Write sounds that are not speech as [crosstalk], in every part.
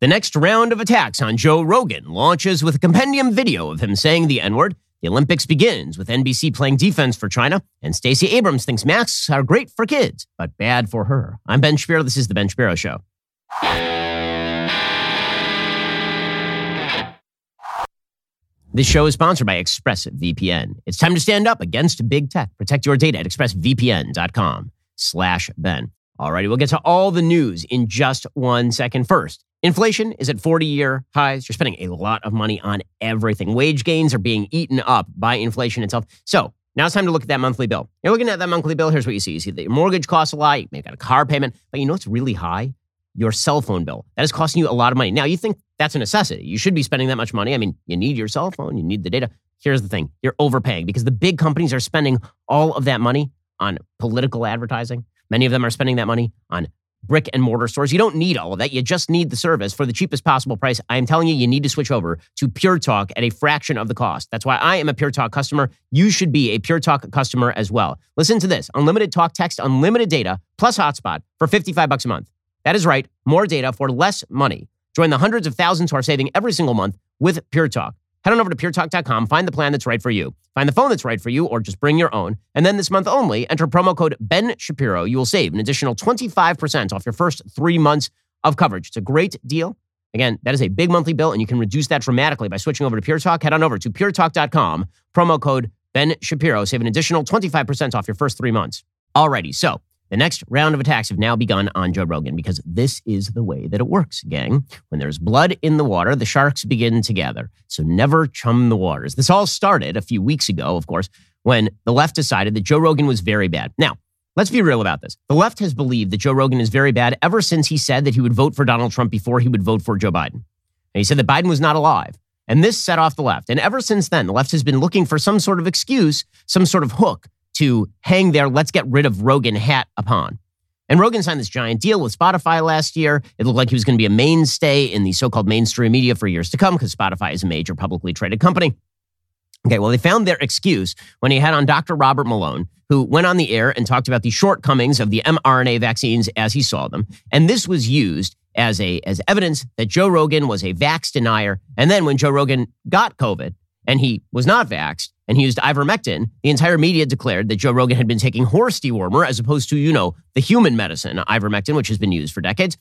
The next round of attacks on Joe Rogan launches with a compendium video of him saying the N word. The Olympics begins with NBC playing defense for China, and Stacey Abrams thinks masks are great for kids, but bad for her. I'm Ben Shapiro. This is The Ben Shapiro Show. This show is sponsored by ExpressVPN. It's time to stand up against big tech. Protect your data at expressvpn.com slash Ben. All righty, we'll get to all the news in just one second. First, Inflation is at 40 year highs. You're spending a lot of money on everything. Wage gains are being eaten up by inflation itself. So now it's time to look at that monthly bill. You're looking at that monthly bill. Here's what you see. You see that your mortgage costs a lot. You may have got a car payment, but you know what's really high? Your cell phone bill. That is costing you a lot of money. Now you think that's a necessity. You should be spending that much money. I mean, you need your cell phone, you need the data. Here's the thing you're overpaying because the big companies are spending all of that money on political advertising. Many of them are spending that money on brick and mortar stores. You don't need all of that. You just need the service for the cheapest possible price. I am telling you, you need to switch over to Pure Talk at a fraction of the cost. That's why I am a Pure Talk customer. You should be a Pure Talk customer as well. Listen to this unlimited talk, text, unlimited data, plus hotspot for 55 bucks a month. That is right, more data for less money. Join the hundreds of thousands who are saving every single month with Pure Talk. Head on over to puretalk.com, find the plan that's right for you. Find the phone that's right for you, or just bring your own. And then this month only, enter promo code Ben Shapiro. You will save an additional 25% off your first three months of coverage. It's a great deal. Again, that is a big monthly bill, and you can reduce that dramatically by switching over to Pure Talk. Head on over to puretalk.com, promo code Ben Shapiro. Save an additional 25% off your first three months. Alrighty, so the next round of attacks have now begun on Joe Rogan because this is the way that it works, gang. When there's blood in the water, the sharks begin to gather. So never chum the waters. This all started a few weeks ago, of course, when the left decided that Joe Rogan was very bad. Now, let's be real about this. The left has believed that Joe Rogan is very bad ever since he said that he would vote for Donald Trump before he would vote for Joe Biden. And he said that Biden was not alive. And this set off the left. And ever since then, the left has been looking for some sort of excuse, some sort of hook to hang their let's get rid of Rogan hat upon. And Rogan signed this giant deal with Spotify last year. It looked like he was going to be a mainstay in the so called mainstream media for years to come because Spotify is a major publicly traded company. Okay, well, they found their excuse when he had on Dr. Robert Malone, who went on the air and talked about the shortcomings of the mRNA vaccines as he saw them. And this was used as, a, as evidence that Joe Rogan was a vax denier. And then when Joe Rogan got COVID and he was not vaxxed, and he used ivermectin, the entire media declared that Joe Rogan had been taking horse dewormer as opposed to, you know, the human medicine, ivermectin, which has been used for decades.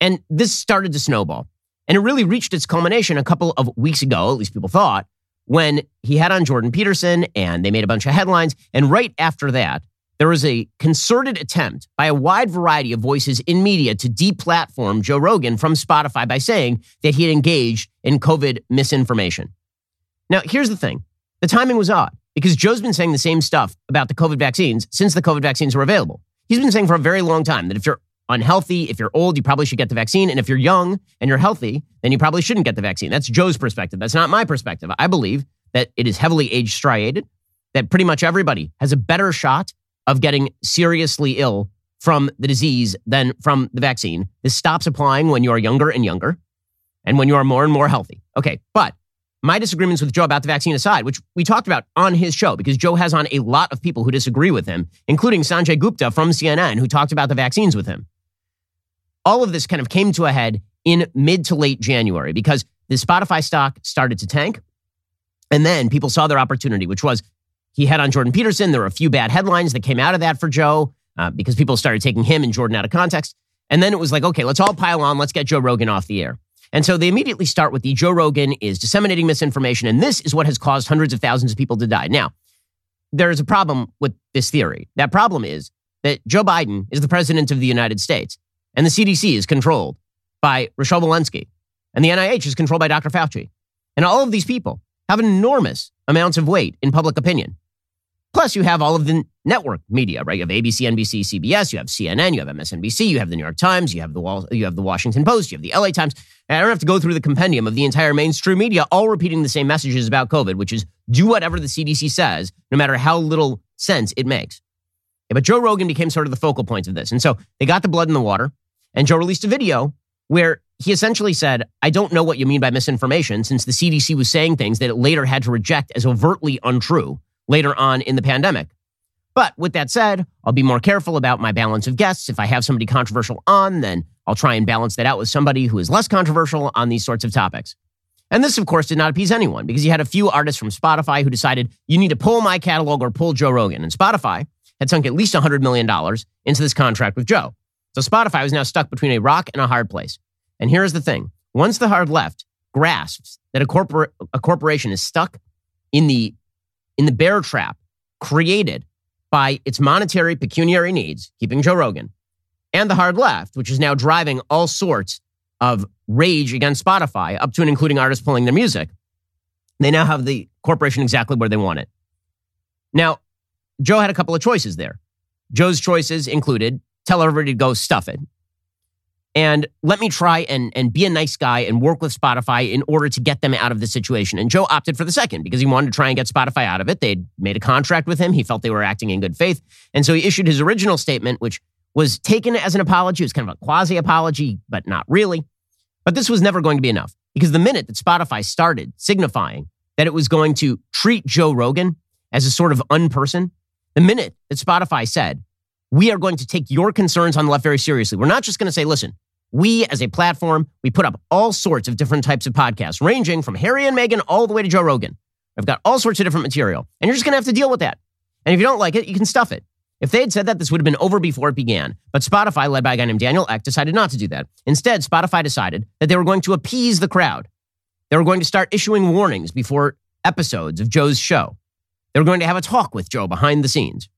And this started to snowball. And it really reached its culmination a couple of weeks ago, at least people thought, when he had on Jordan Peterson and they made a bunch of headlines. And right after that, there was a concerted attempt by a wide variety of voices in media to deplatform Joe Rogan from Spotify by saying that he had engaged in COVID misinformation. Now, here's the thing the timing was odd because Joe's been saying the same stuff about the COVID vaccines since the COVID vaccines were available. He's been saying for a very long time that if you're unhealthy, if you're old, you probably should get the vaccine. And if you're young and you're healthy, then you probably shouldn't get the vaccine. That's Joe's perspective. That's not my perspective. I believe that it is heavily age striated, that pretty much everybody has a better shot of getting seriously ill from the disease than from the vaccine. This stops applying when you are younger and younger and when you are more and more healthy. Okay, but my disagreements with Joe about the vaccine aside, which we talked about on his show, because Joe has on a lot of people who disagree with him, including Sanjay Gupta from CNN, who talked about the vaccines with him. All of this kind of came to a head in mid to late January because the Spotify stock started to tank. And then people saw their opportunity, which was he had on Jordan Peterson. There were a few bad headlines that came out of that for Joe uh, because people started taking him and Jordan out of context. And then it was like, okay, let's all pile on. Let's get Joe Rogan off the air. And so they immediately start with the Joe Rogan is disseminating misinformation, and this is what has caused hundreds of thousands of people to die. Now, there is a problem with this theory. That problem is that Joe Biden is the president of the United States, and the CDC is controlled by Rochelle Walensky, and the NIH is controlled by Dr. Fauci. And all of these people have enormous amounts of weight in public opinion. Plus, you have all of the network media, right? You have ABC, NBC, CBS, you have CNN, you have MSNBC, you have the New York Times, you have the Wall, you have the Washington Post, you have the LA Times. And I don't have to go through the compendium of the entire mainstream media, all repeating the same messages about COVID, which is do whatever the CDC says, no matter how little sense it makes. Yeah, but Joe Rogan became sort of the focal point of this. And so they got the blood in the water, and Joe released a video where he essentially said, I don't know what you mean by misinformation, since the CDC was saying things that it later had to reject as overtly untrue later on in the pandemic. But with that said, I'll be more careful about my balance of guests. If I have somebody controversial on, then I'll try and balance that out with somebody who is less controversial on these sorts of topics. And this, of course, did not appease anyone because you had a few artists from Spotify who decided you need to pull my catalog or pull Joe Rogan. And Spotify had sunk at least $100 million into this contract with Joe. So Spotify was now stuck between a rock and a hard place. And here's the thing once the hard left grasps that a, corpor- a corporation is stuck in the, in the bear trap created by its monetary pecuniary needs, keeping Joe Rogan, and the hard left, which is now driving all sorts of rage against Spotify, up to and including artists pulling their music, they now have the corporation exactly where they want it. Now, Joe had a couple of choices there. Joe's choices included tell everybody to go stuff it. And let me try and, and be a nice guy and work with Spotify in order to get them out of the situation. And Joe opted for the second because he wanted to try and get Spotify out of it. They'd made a contract with him. He felt they were acting in good faith. And so he issued his original statement, which was taken as an apology. It was kind of a quasi apology, but not really. But this was never going to be enough because the minute that Spotify started signifying that it was going to treat Joe Rogan as a sort of unperson, the minute that Spotify said, we are going to take your concerns on the left very seriously. We're not just going to say, listen, we as a platform, we put up all sorts of different types of podcasts, ranging from Harry and Meghan all the way to Joe Rogan. I've got all sorts of different material, and you're just going to have to deal with that. And if you don't like it, you can stuff it. If they had said that, this would have been over before it began. But Spotify, led by a guy named Daniel Ek, decided not to do that. Instead, Spotify decided that they were going to appease the crowd. They were going to start issuing warnings before episodes of Joe's show. They were going to have a talk with Joe behind the scenes.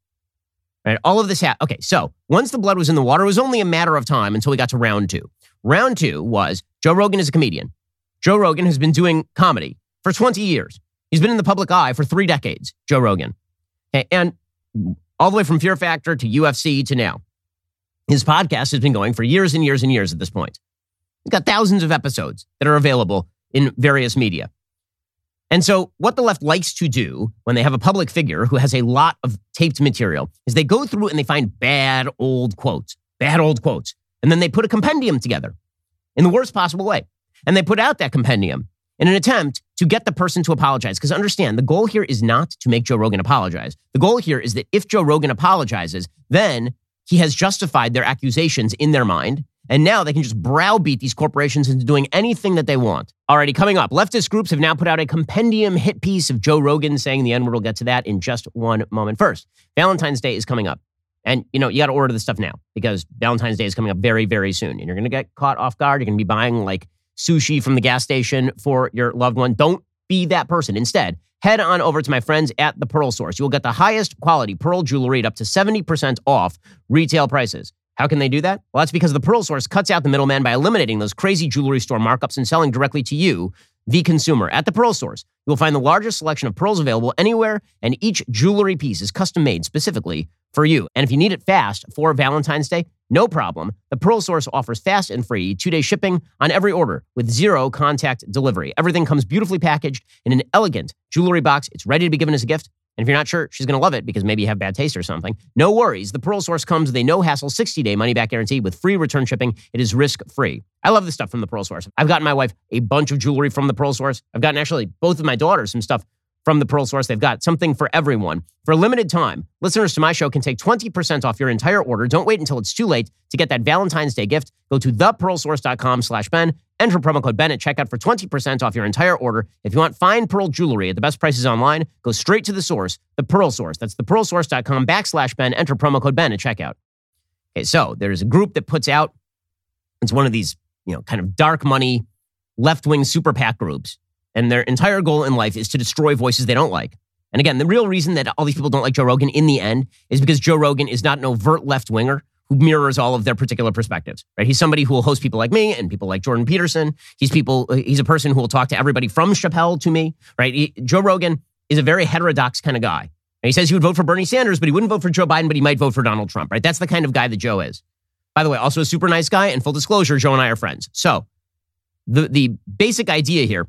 Right? All of this happened. Okay, so once the blood was in the water, it was only a matter of time until we got to round two. Round two was Joe Rogan is a comedian. Joe Rogan has been doing comedy for 20 years. He's been in the public eye for three decades, Joe Rogan. Okay, and all the way from Fear Factor to UFC to now. His podcast has been going for years and years and years at this point. He's got thousands of episodes that are available in various media. And so, what the left likes to do when they have a public figure who has a lot of taped material is they go through and they find bad old quotes, bad old quotes, and then they put a compendium together in the worst possible way. And they put out that compendium in an attempt to get the person to apologize. Because understand, the goal here is not to make Joe Rogan apologize. The goal here is that if Joe Rogan apologizes, then he has justified their accusations in their mind. And now they can just browbeat these corporations into doing anything that they want. Alrighty, coming up, leftist groups have now put out a compendium hit piece of Joe Rogan saying the N word. We'll get to that in just one moment. First, Valentine's Day is coming up. And you know, you got to order the stuff now because Valentine's Day is coming up very, very soon. And you're going to get caught off guard. You're going to be buying like sushi from the gas station for your loved one. Don't be that person. Instead, head on over to my friends at the Pearl Source. You will get the highest quality pearl jewelry at up to 70% off retail prices. How can they do that? Well, that's because the Pearl Source cuts out the middleman by eliminating those crazy jewelry store markups and selling directly to you, the consumer. At the Pearl Source, you will find the largest selection of pearls available anywhere, and each jewelry piece is custom made specifically for you. And if you need it fast for Valentine's Day, no problem. The Pearl Source offers fast and free two day shipping on every order with zero contact delivery. Everything comes beautifully packaged in an elegant jewelry box. It's ready to be given as a gift. And if you're not sure, she's going to love it because maybe you have bad taste or something. No worries. The Pearl Source comes with a no hassle 60 day money back guarantee with free return shipping. It is risk free. I love this stuff from the Pearl Source. I've gotten my wife a bunch of jewelry from the Pearl Source. I've gotten actually both of my daughters some stuff from the Pearl Source. They've got something for everyone. For a limited time, listeners to my show can take 20% off your entire order. Don't wait until it's too late to get that Valentine's Day gift. Go to thepearlsource.com slash Ben. Enter promo code Ben at checkout for 20% off your entire order. If you want fine pearl jewelry at the best prices online, go straight to the source, the Pearl Source. That's thepearlsource.com backslash Ben. Enter promo code Ben at checkout. Okay, so there's a group that puts out, it's one of these, you know, kind of dark money, left-wing super PAC groups and their entire goal in life is to destroy voices they don't like. And again, the real reason that all these people don't like Joe Rogan in the end is because Joe Rogan is not an overt left winger who mirrors all of their particular perspectives. Right? He's somebody who will host people like me and people like Jordan Peterson. He's people. He's a person who will talk to everybody from Chappelle to me. Right? He, Joe Rogan is a very heterodox kind of guy. And he says he would vote for Bernie Sanders, but he wouldn't vote for Joe Biden, but he might vote for Donald Trump. Right? That's the kind of guy that Joe is. By the way, also a super nice guy. And full disclosure, Joe and I are friends. So the the basic idea here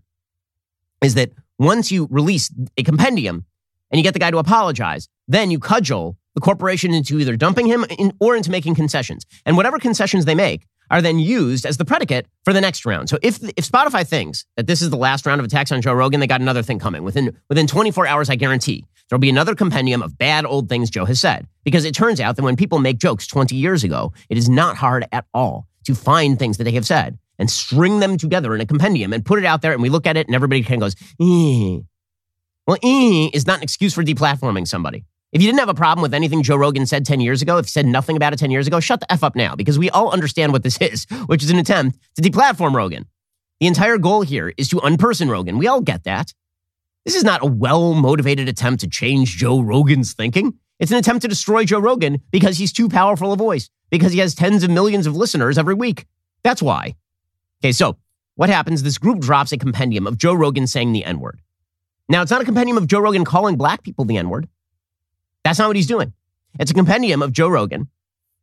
is that once you release a compendium and you get the guy to apologize, then you cudgel the corporation into either dumping him in, or into making concessions. And whatever concessions they make are then used as the predicate for the next round. So if if Spotify thinks that this is the last round of attacks on Joe Rogan, they got another thing coming. Within within 24 hours, I guarantee there'll be another compendium of bad old things Joe has said. Because it turns out that when people make jokes 20 years ago, it is not hard at all to find things that they have said and string them together in a compendium and put it out there. And we look at it and everybody kind of goes, eh. Well, eh is not an excuse for deplatforming somebody. If you didn't have a problem with anything Joe Rogan said 10 years ago, if you said nothing about it 10 years ago, shut the F up now because we all understand what this [laughs] is, which is an attempt to deplatform Rogan. The entire goal here is to unperson Rogan. We all get that. This is not a well motivated attempt to change Joe Rogan's thinking. It's an attempt to destroy Joe Rogan because he's too powerful a voice, because he has tens of millions of listeners every week. That's why. Okay, so what happens? This group drops a compendium of Joe Rogan saying the N word. Now, it's not a compendium of Joe Rogan calling black people the N word. That's not what he's doing. It's a compendium of Joe Rogan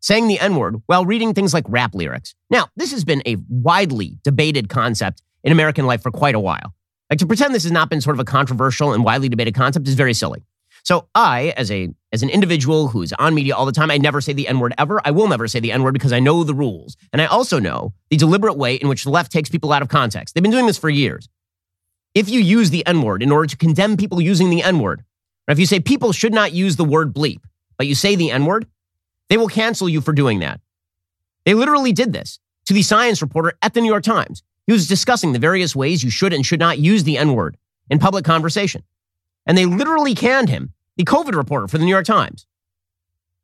saying the N word while reading things like rap lyrics. Now, this has been a widely debated concept in American life for quite a while. Like to pretend this has not been sort of a controversial and widely debated concept is very silly. So I, as a as an individual who's on media all the time, I never say the N word ever. I will never say the N word because I know the rules. And I also know the deliberate way in which the left takes people out of context. They've been doing this for years. If you use the N word in order to condemn people using the N word, or if you say people should not use the word bleep, but you say the N word, they will cancel you for doing that. They literally did this to the science reporter at the New York Times. He was discussing the various ways you should and should not use the N word in public conversation. And they literally canned him, the COVID reporter for the New York Times,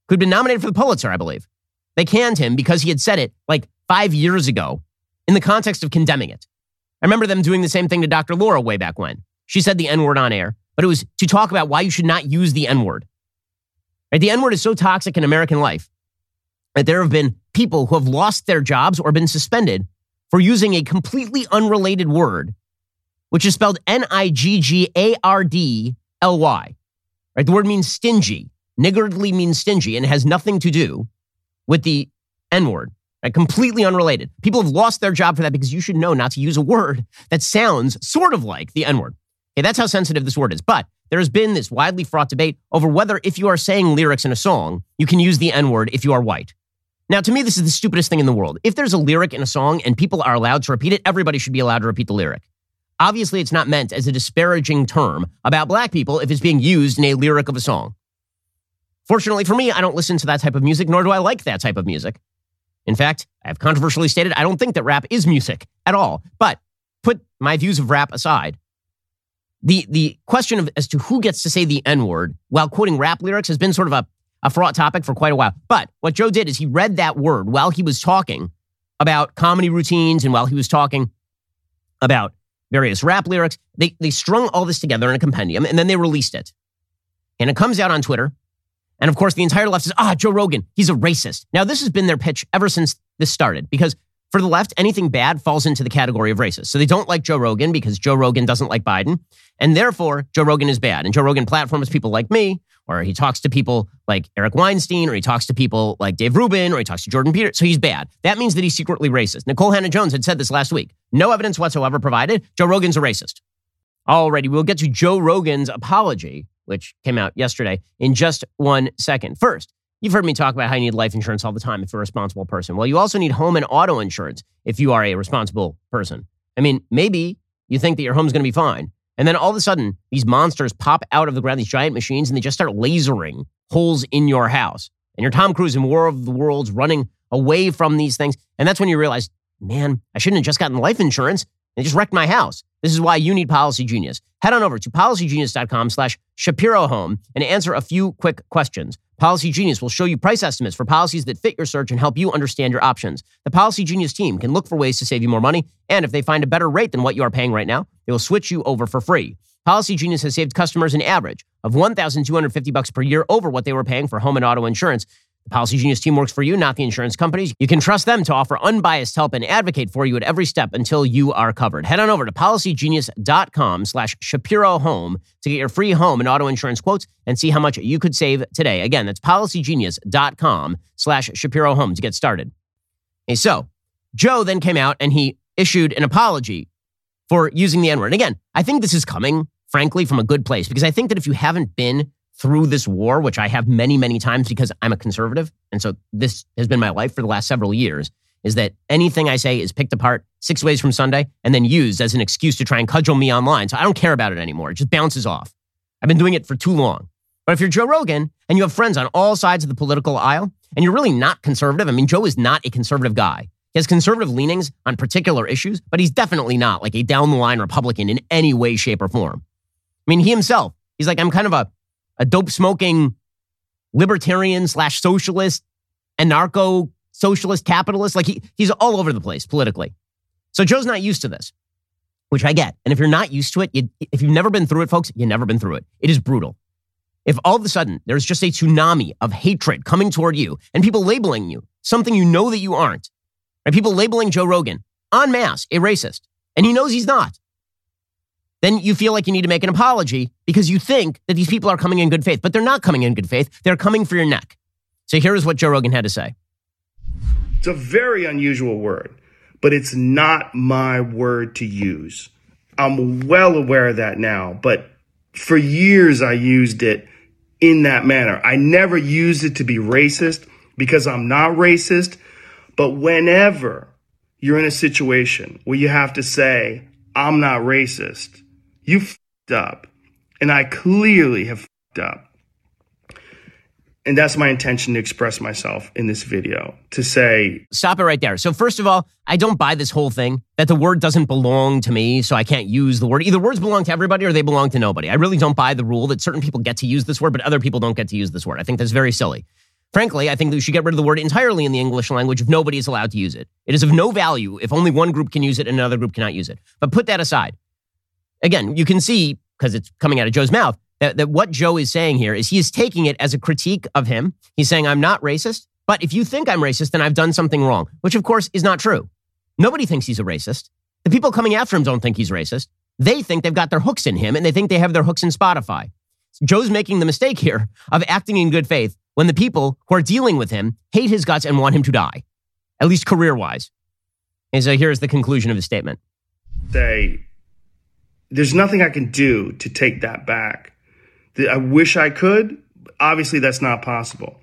who'd been nominated for the Pulitzer, I believe. They canned him because he had said it like five years ago in the context of condemning it. I remember them doing the same thing to Dr. Laura way back when. She said the N word on air, but it was to talk about why you should not use the N word. Right? The N word is so toxic in American life that there have been people who have lost their jobs or been suspended for using a completely unrelated word, which is spelled N I G G A R D L Y. Right? The word means stingy. Niggardly means stingy, and has nothing to do with the N word. Right? Completely unrelated. People have lost their job for that because you should know not to use a word that sounds sort of like the N word. Okay, that's how sensitive this word is. But there has been this widely fraught debate over whether, if you are saying lyrics in a song, you can use the N word if you are white. Now, to me, this is the stupidest thing in the world. If there's a lyric in a song and people are allowed to repeat it, everybody should be allowed to repeat the lyric. Obviously, it's not meant as a disparaging term about black people if it's being used in a lyric of a song. Fortunately for me, I don't listen to that type of music, nor do I like that type of music. In fact, I have controversially stated I don't think that rap is music at all. But put my views of rap aside. The, the question of as to who gets to say the N word while quoting rap lyrics has been sort of a a fraught topic for quite a while. But what Joe did is he read that word while he was talking about comedy routines and while he was talking about various rap lyrics. They, they strung all this together in a compendium and then they released it. And it comes out on Twitter. And of course, the entire left says, ah, Joe Rogan, he's a racist. Now, this has been their pitch ever since this started because for the left, anything bad falls into the category of racist. So they don't like Joe Rogan because Joe Rogan doesn't like Biden. And therefore, Joe Rogan is bad. And Joe Rogan platforms people like me, or he talks to people like Eric Weinstein, or he talks to people like Dave Rubin, or he talks to Jordan Peter. So he's bad. That means that he's secretly racist. Nikole Hannah-Jones had said this last week. No evidence whatsoever provided. Joe Rogan's a racist. Alrighty, we'll get to Joe Rogan's apology, which came out yesterday, in just one second. First, You've heard me talk about how you need life insurance all the time if you're a responsible person. Well, you also need home and auto insurance if you are a responsible person. I mean, maybe you think that your home's going to be fine. And then all of a sudden, these monsters pop out of the ground, these giant machines, and they just start lasering holes in your house. And you're Tom Cruise in War of the Worlds running away from these things. And that's when you realize, man, I shouldn't have just gotten life insurance. It just wrecked my house. This is why you need Policy Genius. Head on over to policygenius.com slash Shapiro Home and answer a few quick questions. Policy Genius will show you price estimates for policies that fit your search and help you understand your options. The Policy Genius team can look for ways to save you more money, and if they find a better rate than what you are paying right now, they will switch you over for free. Policy Genius has saved customers an average of 1,250 bucks per year over what they were paying for home and auto insurance. The Policy Genius team works for you, not the insurance companies. You can trust them to offer unbiased help and advocate for you at every step until you are covered. Head on over to policygenius.com slash Shapiro Home to get your free home and auto insurance quotes and see how much you could save today. Again, that's policygenius.com slash Shapiro Home to get started. Okay, so Joe then came out and he issued an apology for using the N-word. And again, I think this is coming, frankly, from a good place because I think that if you haven't been through this war, which I have many, many times because I'm a conservative. And so this has been my life for the last several years is that anything I say is picked apart six ways from Sunday and then used as an excuse to try and cudgel me online. So I don't care about it anymore. It just bounces off. I've been doing it for too long. But if you're Joe Rogan and you have friends on all sides of the political aisle and you're really not conservative, I mean, Joe is not a conservative guy. He has conservative leanings on particular issues, but he's definitely not like a down the line Republican in any way, shape, or form. I mean, he himself, he's like, I'm kind of a, a dope smoking libertarian slash socialist, anarcho socialist capitalist. Like he, he's all over the place politically. So Joe's not used to this, which I get. And if you're not used to it, you, if you've never been through it, folks, you've never been through it. It is brutal. If all of a sudden there's just a tsunami of hatred coming toward you and people labeling you something you know that you aren't, right? People labeling Joe Rogan en masse a racist, and he knows he's not, then you feel like you need to make an apology because you think that these people are coming in good faith, but they're not coming in good faith. They're coming for your neck. So here is what Joe Rogan had to say. It's a very unusual word, but it's not my word to use. I'm well aware of that now, but for years I used it in that manner. I never used it to be racist because I'm not racist. But whenever you're in a situation where you have to say, I'm not racist, you fucked up. And I clearly have fucked up. And that's my intention to express myself in this video to say. Stop it right there. So, first of all, I don't buy this whole thing that the word doesn't belong to me, so I can't use the word. Either words belong to everybody or they belong to nobody. I really don't buy the rule that certain people get to use this word, but other people don't get to use this word. I think that's very silly. Frankly, I think that we should get rid of the word entirely in the English language if nobody is allowed to use it. It is of no value if only one group can use it and another group cannot use it. But put that aside. Again, you can see, because it's coming out of Joe's mouth, that, that what Joe is saying here is he is taking it as a critique of him. He's saying, I'm not racist, but if you think I'm racist, then I've done something wrong, which of course is not true. Nobody thinks he's a racist. The people coming after him don't think he's racist. They think they've got their hooks in him and they think they have their hooks in Spotify. Joe's making the mistake here of acting in good faith when the people who are dealing with him hate his guts and want him to die, at least career wise. And so here's the conclusion of his statement. Say, there's nothing I can do to take that back. I wish I could. Obviously, that's not possible.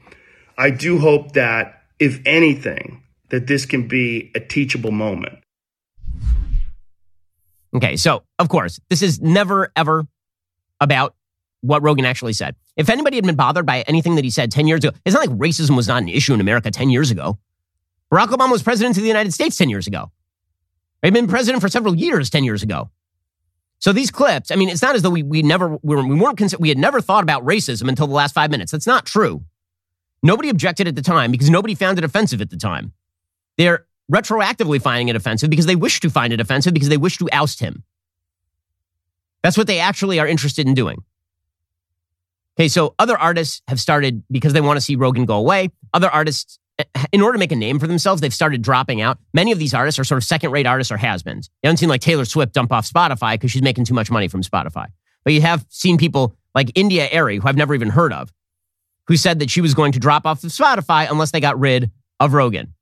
I do hope that, if anything, that this can be a teachable moment. Okay, so of course, this is never ever about what Rogan actually said. If anybody had been bothered by anything that he said 10 years ago, it's not like racism was not an issue in America 10 years ago. Barack Obama was president of the United States 10 years ago. He'd been president for several years 10 years ago. So these clips, I mean, it's not as though we, we never, we, were, we weren't, we had never thought about racism until the last five minutes. That's not true. Nobody objected at the time because nobody found it offensive at the time. They're retroactively finding it offensive because they wish to find it offensive because they wish to oust him. That's what they actually are interested in doing. Okay, so other artists have started because they want to see Rogan go away. Other artists in order to make a name for themselves, they've started dropping out. Many of these artists are sort of second rate artists or has beens. You haven't seen like Taylor Swift dump off Spotify because she's making too much money from Spotify. But you have seen people like India.Arie, who I've never even heard of, who said that she was going to drop off of Spotify unless they got rid of Rogan.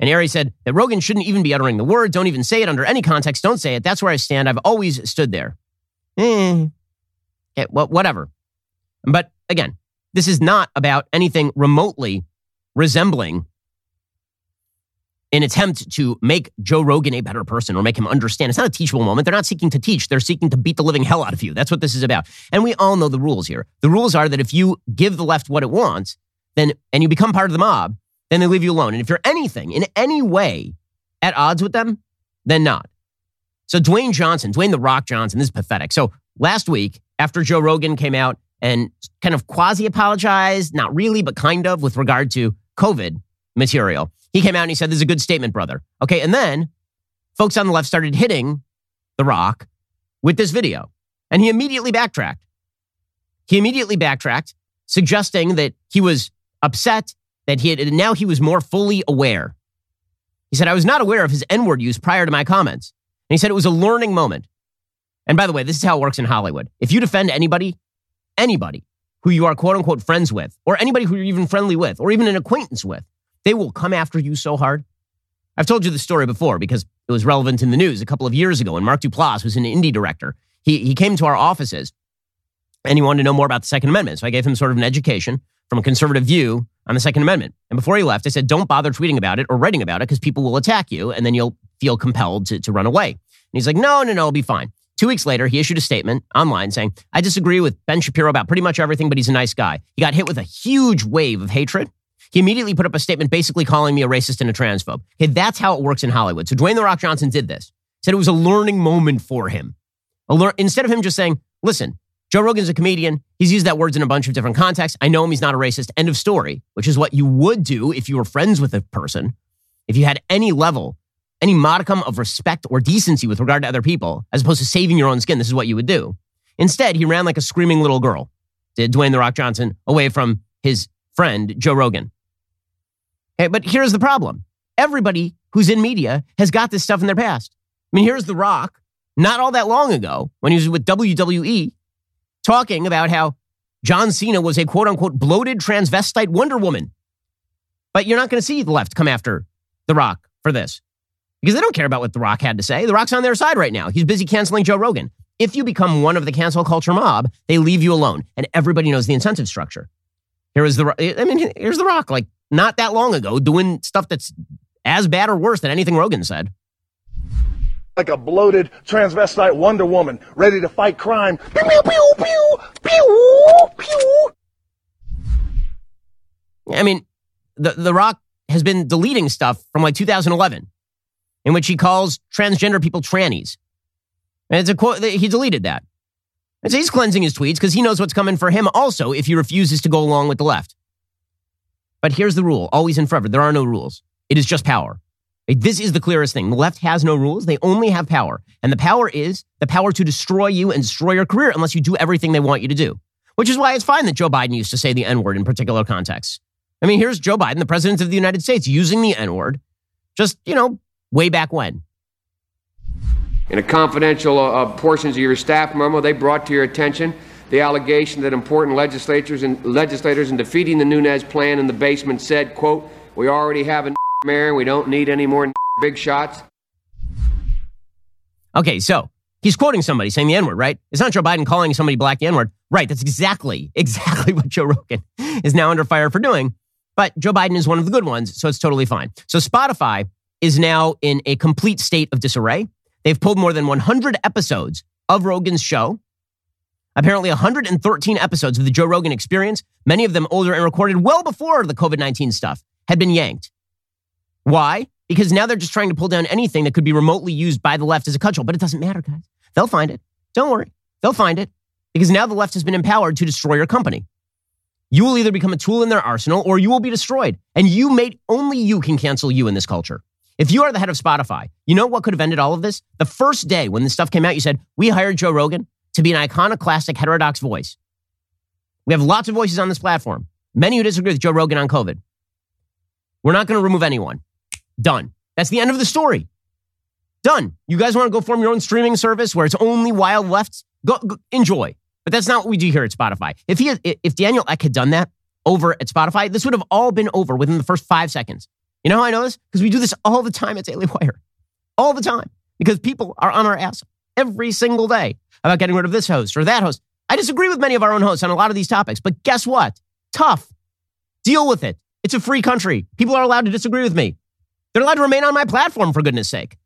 And Arie said that Rogan shouldn't even be uttering the word. Don't even say it under any context. Don't say it. That's where I stand. I've always stood there. Eh. Okay, well, whatever. But again, this is not about anything remotely resembling an attempt to make Joe Rogan a better person or make him understand. It's not a teachable moment. They're not seeking to teach. They're seeking to beat the living hell out of you. That's what this is about. And we all know the rules here. The rules are that if you give the left what it wants, then and you become part of the mob, then they leave you alone. And if you're anything in any way at odds with them, then not. So Dwayne Johnson, Dwayne the Rock Johnson, this is pathetic. So last week, after Joe Rogan came out and kind of quasi apologized, not really, but kind of with regard to COVID material. He came out and he said, This is a good statement, brother. Okay. And then folks on the left started hitting The Rock with this video. And he immediately backtracked. He immediately backtracked, suggesting that he was upset, that he had, now he was more fully aware. He said, I was not aware of his N word use prior to my comments. And he said it was a learning moment. And by the way, this is how it works in Hollywood. If you defend anybody, anybody, who you are quote unquote friends with, or anybody who you're even friendly with, or even an acquaintance with, they will come after you so hard. I've told you the story before because it was relevant in the news a couple of years ago when Mark Duplass was an indie director. He, he came to our offices and he wanted to know more about the Second Amendment. So I gave him sort of an education from a conservative view on the Second Amendment. And before he left, I said, don't bother tweeting about it or writing about it because people will attack you and then you'll feel compelled to, to run away. And he's like, no, no, no, it'll be fine. Two weeks later, he issued a statement online saying, I disagree with Ben Shapiro about pretty much everything, but he's a nice guy. He got hit with a huge wave of hatred. He immediately put up a statement basically calling me a racist and a transphobe. Okay, that's how it works in Hollywood. So Dwayne The Rock Johnson did this. Said it was a learning moment for him. Lear- Instead of him just saying, listen, Joe Rogan's a comedian. He's used that words in a bunch of different contexts. I know him. He's not a racist. End of story, which is what you would do if you were friends with a person. If you had any level, any modicum of respect or decency with regard to other people, as opposed to saving your own skin, this is what you would do. Instead, he ran like a screaming little girl, did Dwayne The Rock Johnson, away from his friend, Joe Rogan. Okay, but here's the problem everybody who's in media has got this stuff in their past. I mean, here's The Rock, not all that long ago, when he was with WWE, talking about how John Cena was a quote unquote bloated transvestite Wonder Woman. But you're not going to see the left come after The Rock for this because they don't care about what The Rock had to say. The Rock's on their side right now. He's busy canceling Joe Rogan. If you become one of the cancel culture mob, they leave you alone, and everybody knows the incentive structure. Here is the, I mean, here's The Rock, like not that long ago, doing stuff that's as bad or worse than anything Rogan said. Like a bloated transvestite Wonder Woman, ready to fight crime. Pew, pew, pew, pew, pew, pew. I mean, the, the Rock has been deleting stuff from like 2011 in which he calls transgender people trannies. And it's a quote, he deleted that. And so he's cleansing his tweets because he knows what's coming for him also if he refuses to go along with the left. But here's the rule always and forever there are no rules. It is just power. This is the clearest thing. The left has no rules. They only have power. And the power is the power to destroy you and destroy your career unless you do everything they want you to do. Which is why it's fine that Joe Biden used to say the N word in particular contexts. I mean, here's Joe Biden, the president of the United States, using the N word just, you know, way back when. In a confidential uh, portions of your staff memo, they brought to your attention the allegation that important legislators and legislators in defeating the Nunes plan in the basement said, "quote We already have a [laughs] mayor, and we don't need any more [laughs] big shots." Okay, so he's quoting somebody saying the N word, right? It's not Joe Biden calling somebody black the N word, right? That's exactly, [laughs] exactly what Joe Rogan is now under fire for doing. But Joe Biden is one of the good ones, so it's totally fine. So Spotify is now in a complete state of disarray. They've pulled more than 100 episodes of Rogan's show. Apparently, 113 episodes of the Joe Rogan experience, many of them older and recorded well before the COVID 19 stuff, had been yanked. Why? Because now they're just trying to pull down anything that could be remotely used by the left as a cudgel. But it doesn't matter, guys. They'll find it. Don't worry. They'll find it. Because now the left has been empowered to destroy your company. You will either become a tool in their arsenal or you will be destroyed. And you may, only you can cancel you in this culture. If you are the head of Spotify, you know what could have ended all of this? The first day when this stuff came out, you said, We hired Joe Rogan to be an iconoclastic heterodox voice. We have lots of voices on this platform, many who disagree with Joe Rogan on COVID. We're not going to remove anyone. Done. That's the end of the story. Done. You guys want to go form your own streaming service where it's only wild lefts? Go, go enjoy. But that's not what we do here at Spotify. If he, if Daniel Ek had done that over at Spotify, this would have all been over within the first five seconds. You know how I know this? Because we do this all the time at Daily Wire. All the time. Because people are on our ass every single day about getting rid of this host or that host. I disagree with many of our own hosts on a lot of these topics, but guess what? Tough. Deal with it. It's a free country. People are allowed to disagree with me. They're allowed to remain on my platform, for goodness sake.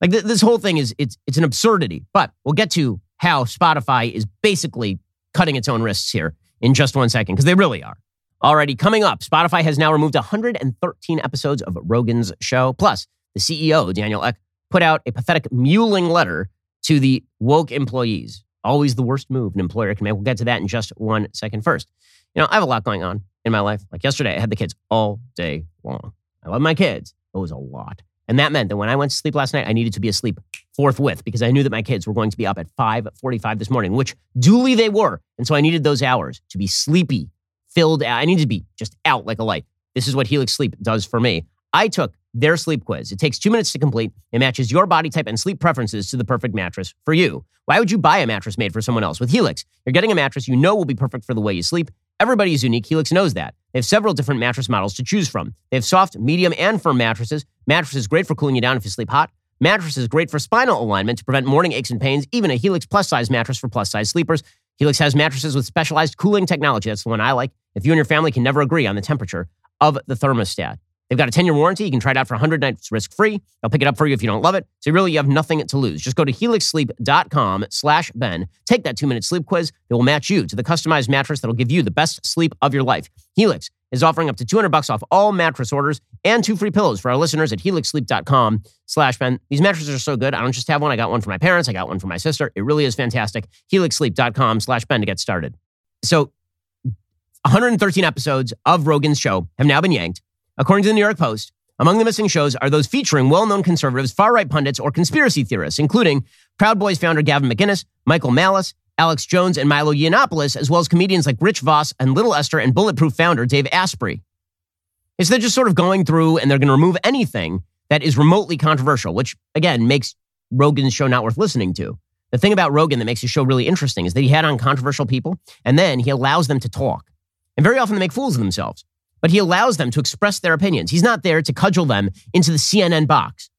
Like th- this whole thing is it's it's an absurdity. But we'll get to how Spotify is basically cutting its own wrists here in just one second, because they really are. Alrighty, coming up, Spotify has now removed 113 episodes of Rogan's show. Plus, the CEO, Daniel Ek, put out a pathetic mewling letter to the woke employees. Always the worst move an employer can make. We'll get to that in just one second. First, you know, I have a lot going on in my life. Like yesterday, I had the kids all day long. I love my kids. It was a lot. And that meant that when I went to sleep last night, I needed to be asleep forthwith because I knew that my kids were going to be up at 5:45 this morning, which duly they were. And so I needed those hours to be sleepy filled out. I need to be just out like a light. This is what Helix Sleep does for me. I took their sleep quiz. It takes two minutes to complete. It matches your body type and sleep preferences to the perfect mattress for you. Why would you buy a mattress made for someone else? With Helix, you're getting a mattress you know will be perfect for the way you sleep. Everybody is unique. Helix knows that. They have several different mattress models to choose from. They have soft, medium, and firm mattresses. Mattresses great for cooling you down if you sleep hot. Mattresses great for spinal alignment to prevent morning aches and pains. Even a Helix plus size mattress for plus size sleepers. Helix has mattresses with specialized cooling technology. That's the one I like. If you and your family can never agree on the temperature of the thermostat, they've got a 10 year warranty. You can try it out for 100 nights risk free. They'll pick it up for you if you don't love it. So really, you have nothing to lose. Just go to helixsleep.com slash Ben. Take that two minute sleep quiz. They will match you to the customized mattress that'll give you the best sleep of your life. Helix is offering up to 200 bucks off all mattress orders and two free pillows for our listeners at helixsleep.com slash Ben. These mattresses are so good. I don't just have one. I got one for my parents. I got one for my sister. It really is fantastic. helixsleep.com slash Ben to get started. So 113 episodes of Rogan's show have now been yanked. According to the New York Post, among the missing shows are those featuring well-known conservatives, far-right pundits, or conspiracy theorists, including Proud Boys founder Gavin McInnes, Michael Malice, Alex Jones, and Milo Yiannopoulos, as well as comedians like Rich Vos and Little Esther and Bulletproof founder Dave Asprey. So they're just sort of going through and they're going to remove anything that is remotely controversial, which again makes Rogan's show not worth listening to. The thing about Rogan that makes his show really interesting is that he had on controversial people and then he allows them to talk. And very often they make fools of themselves, but he allows them to express their opinions. He's not there to cudgel them into the CNN box.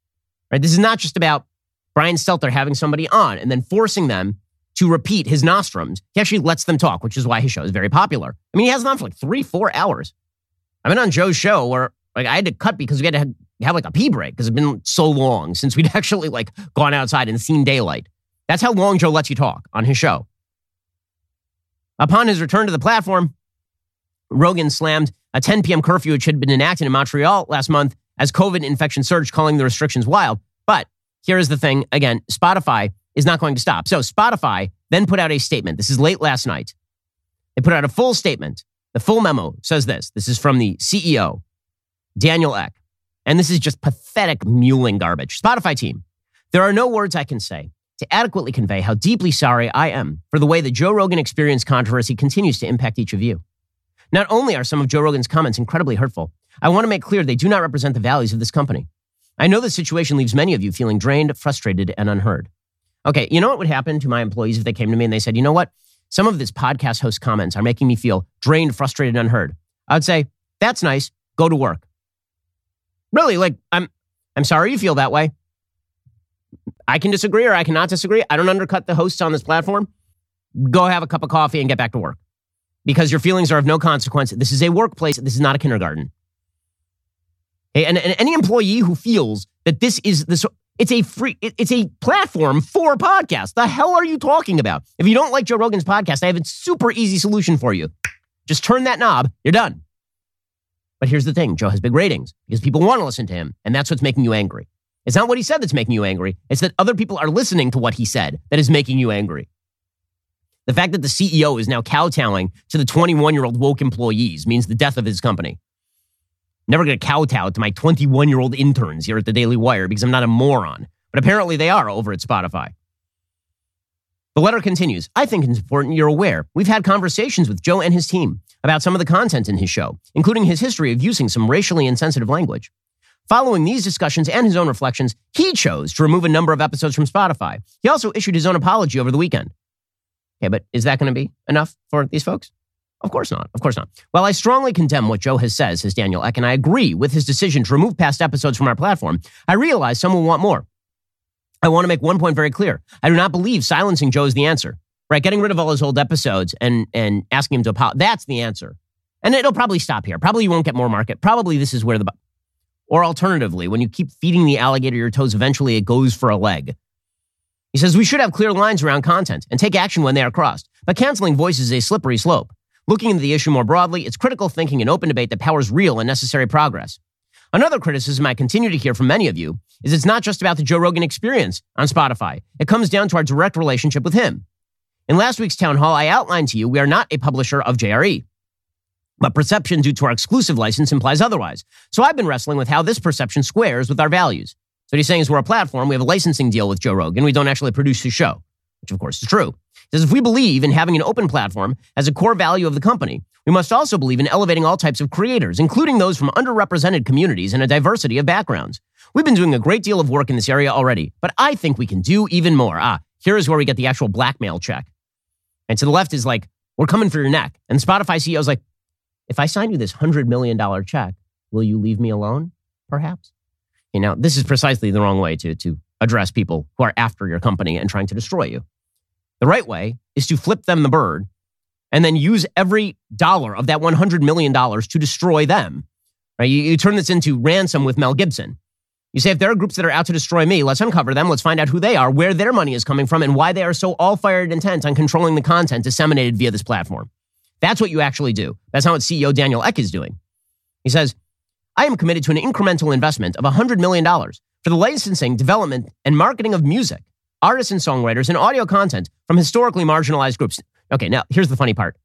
Right? This is not just about Brian Stelter having somebody on and then forcing them to repeat his nostrums. He actually lets them talk, which is why his show is very popular. I mean, he has them on for like three, four hours. I've been on Joe's show where like I had to cut because we had to have, have like a pee break because it's been so long since we'd [laughs] actually like gone outside and seen daylight. That's how long Joe lets you talk on his show. Upon his return to the platform, Rogan slammed a 10 p.m. curfew which had been enacted in Montreal last month as COVID infection surged, calling the restrictions wild. But here is the thing again Spotify is not going to stop. So Spotify then put out a statement. This is late last night. They put out a full statement. The full memo says this. This is from the CEO, Daniel Ek. And this is just pathetic mewling garbage. Spotify team, there are no words I can say to adequately convey how deeply sorry I am for the way the Joe Rogan experience controversy continues to impact each of you. Not only are some of Joe Rogan's comments incredibly hurtful, I want to make clear they do not represent the values of this company. I know the situation leaves many of you feeling drained, frustrated, and unheard. Okay, you know what would happen to my employees if they came to me and they said, you know what? Some of this podcast host comments are making me feel drained, frustrated, and unheard. I'd say, that's nice. Go to work. Really, like, I'm, I'm sorry you feel that way. I can disagree or I cannot disagree. I don't undercut the hosts on this platform. Go have a cup of coffee and get back to work because your feelings are of no consequence. This is a workplace. This is not a kindergarten. Okay, and, and any employee who feels that this is this it's a free, it's a platform for podcasts. The hell are you talking about? If you don't like Joe Rogan's podcast, I have a super easy solution for you. Just turn that knob, you're done. But here's the thing Joe has big ratings because people want to listen to him, and that's what's making you angry. It's not what he said that's making you angry, it's that other people are listening to what he said that is making you angry. The fact that the CEO is now kowtowing to the 21 year old woke employees means the death of his company. Never going to kowtow to my 21 year old interns here at the Daily Wire because I'm not a moron. But apparently they are over at Spotify. The letter continues I think it's important you're aware. We've had conversations with Joe and his team about some of the content in his show, including his history of using some racially insensitive language. Following these discussions and his own reflections, he chose to remove a number of episodes from Spotify. He also issued his own apology over the weekend. Okay, but is that going to be enough for these folks? Of course not. Of course not. While I strongly condemn what Joe has said, says Daniel Ek, and I agree with his decision to remove past episodes from our platform, I realize some will want more. I want to make one point very clear. I do not believe silencing Joe is the answer. Right? Getting rid of all his old episodes and and asking him to apologize, that's the answer. And it'll probably stop here. Probably you won't get more market. Probably this is where the or alternatively, when you keep feeding the alligator your toes, eventually it goes for a leg. He says we should have clear lines around content and take action when they are crossed. But canceling voices is a slippery slope. Looking into the issue more broadly, it's critical thinking and open debate that powers real and necessary progress. Another criticism I continue to hear from many of you is it's not just about the Joe Rogan experience on Spotify. It comes down to our direct relationship with him. In last week's town hall, I outlined to you we are not a publisher of JRE. But perception due to our exclusive license implies otherwise. So I've been wrestling with how this perception squares with our values. So what he's saying is we're a platform, we have a licensing deal with Joe Rogan, we don't actually produce his show, which of course is true says if we believe in having an open platform as a core value of the company, we must also believe in elevating all types of creators, including those from underrepresented communities and a diversity of backgrounds. We've been doing a great deal of work in this area already, but I think we can do even more. Ah, here is where we get the actual blackmail check. And to the left is like, we're coming for your neck. And Spotify CEO is like, if I sign you this $100 million check, will you leave me alone? Perhaps. You know, this is precisely the wrong way to, to address people who are after your company and trying to destroy you. The right way is to flip them the bird and then use every dollar of that $100 million to destroy them. Right? You, you turn this into ransom with Mel Gibson. You say, if there are groups that are out to destroy me, let's uncover them. Let's find out who they are, where their money is coming from, and why they are so all fired intent on controlling the content disseminated via this platform. That's what you actually do. That's not what CEO Daniel Ek is doing. He says, I am committed to an incremental investment of $100 million for the licensing, development, and marketing of music, artists and songwriters, and audio content from historically marginalized groups. Okay, now here's the funny part.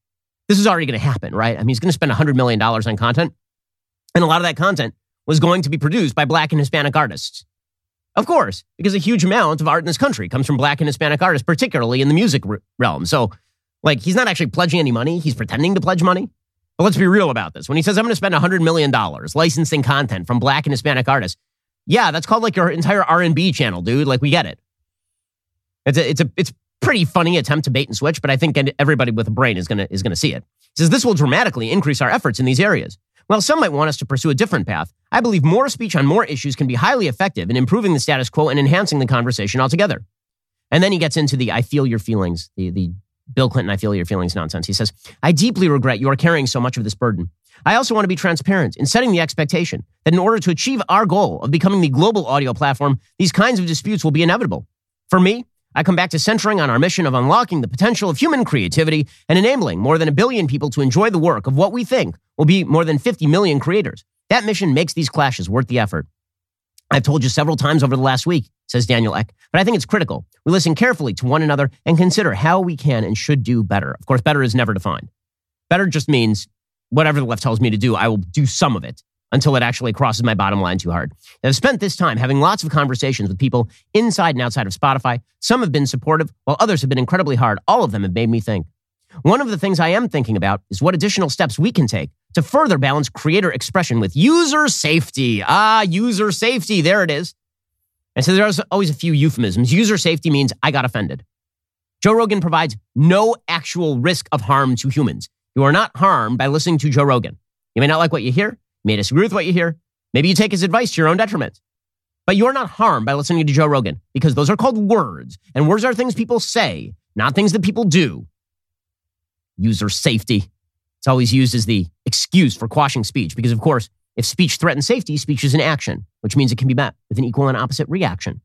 This is already going to happen, right? I mean, he's going to spend $100 million on content. And a lot of that content was going to be produced by black and Hispanic artists. Of course, because a huge amount of art in this country comes from black and Hispanic artists, particularly in the music realm. So, like, he's not actually pledging any money. He's pretending to pledge money. But let's be real about this. When he says, I'm going to spend $100 million licensing content from black and Hispanic artists, yeah, that's called like your entire R&B channel, dude. Like, we get it. It's a, it's a, it's pretty funny attempt to bait and switch, but I think everybody with a brain is to, is to see it. He says, this will dramatically increase our efforts in these areas. While some might want us to pursue a different path, I believe more speech on more issues can be highly effective in improving the status quo and enhancing the conversation altogether. And then he gets into the I feel your feelings, the, the Bill Clinton, I feel your feelings nonsense. He says, I deeply regret you are carrying so much of this burden. I also want to be transparent in setting the expectation that in order to achieve our goal of becoming the global audio platform, these kinds of disputes will be inevitable. For me, I come back to centering on our mission of unlocking the potential of human creativity and enabling more than a billion people to enjoy the work of what we think will be more than 50 million creators. That mission makes these clashes worth the effort. I've told you several times over the last week, says Daniel Ek, but I think it's critical. We listen carefully to one another and consider how we can and should do better. Of course, better is never defined. Better just means whatever the left tells me to do, I will do some of it until it actually crosses my bottom line too hard. I've spent this time having lots of conversations with people inside and outside of Spotify. Some have been supportive, while others have been incredibly hard. All of them have made me think. One of the things I am thinking about is what additional steps we can take to further balance creator expression with user safety. Ah, user safety. There it is. And so there's always a few euphemisms. User safety means I got offended. Joe Rogan provides no actual risk of harm to humans. You are not harmed by listening to Joe Rogan. You may not like what you hear you may disagree with what you hear. Maybe you take his advice to your own detriment. But you're not harmed by listening to Joe Rogan because those are called words, and words are things people say, not things that people do. User safety. It's always used as the excuse for quashing speech because, of course, if speech threatens safety, speech is an action, which means it can be met with an equal and opposite reaction.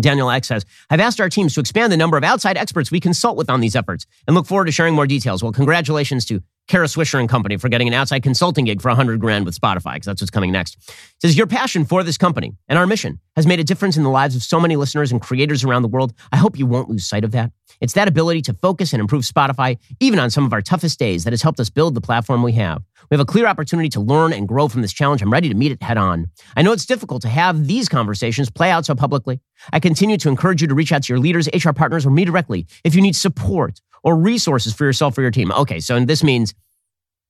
Daniel Ek says, I've asked our teams to expand the number of outside experts we consult with on these efforts and look forward to sharing more details. Well, congratulations to Kara Swisher and Company for getting an outside consulting gig for 100 grand with Spotify, because that's what's coming next. Says, Your passion for this company and our mission has made a difference in the lives of so many listeners and creators around the world. I hope you won't lose sight of that. It's that ability to focus and improve Spotify, even on some of our toughest days, that has helped us build the platform we have. We have a clear opportunity to learn and grow from this challenge. I'm ready to meet it head on. I know it's difficult to have these conversations play out so publicly. I continue to encourage you to reach out to your leaders, HR partners, or me directly if you need support or resources for yourself or your team. Okay, so this means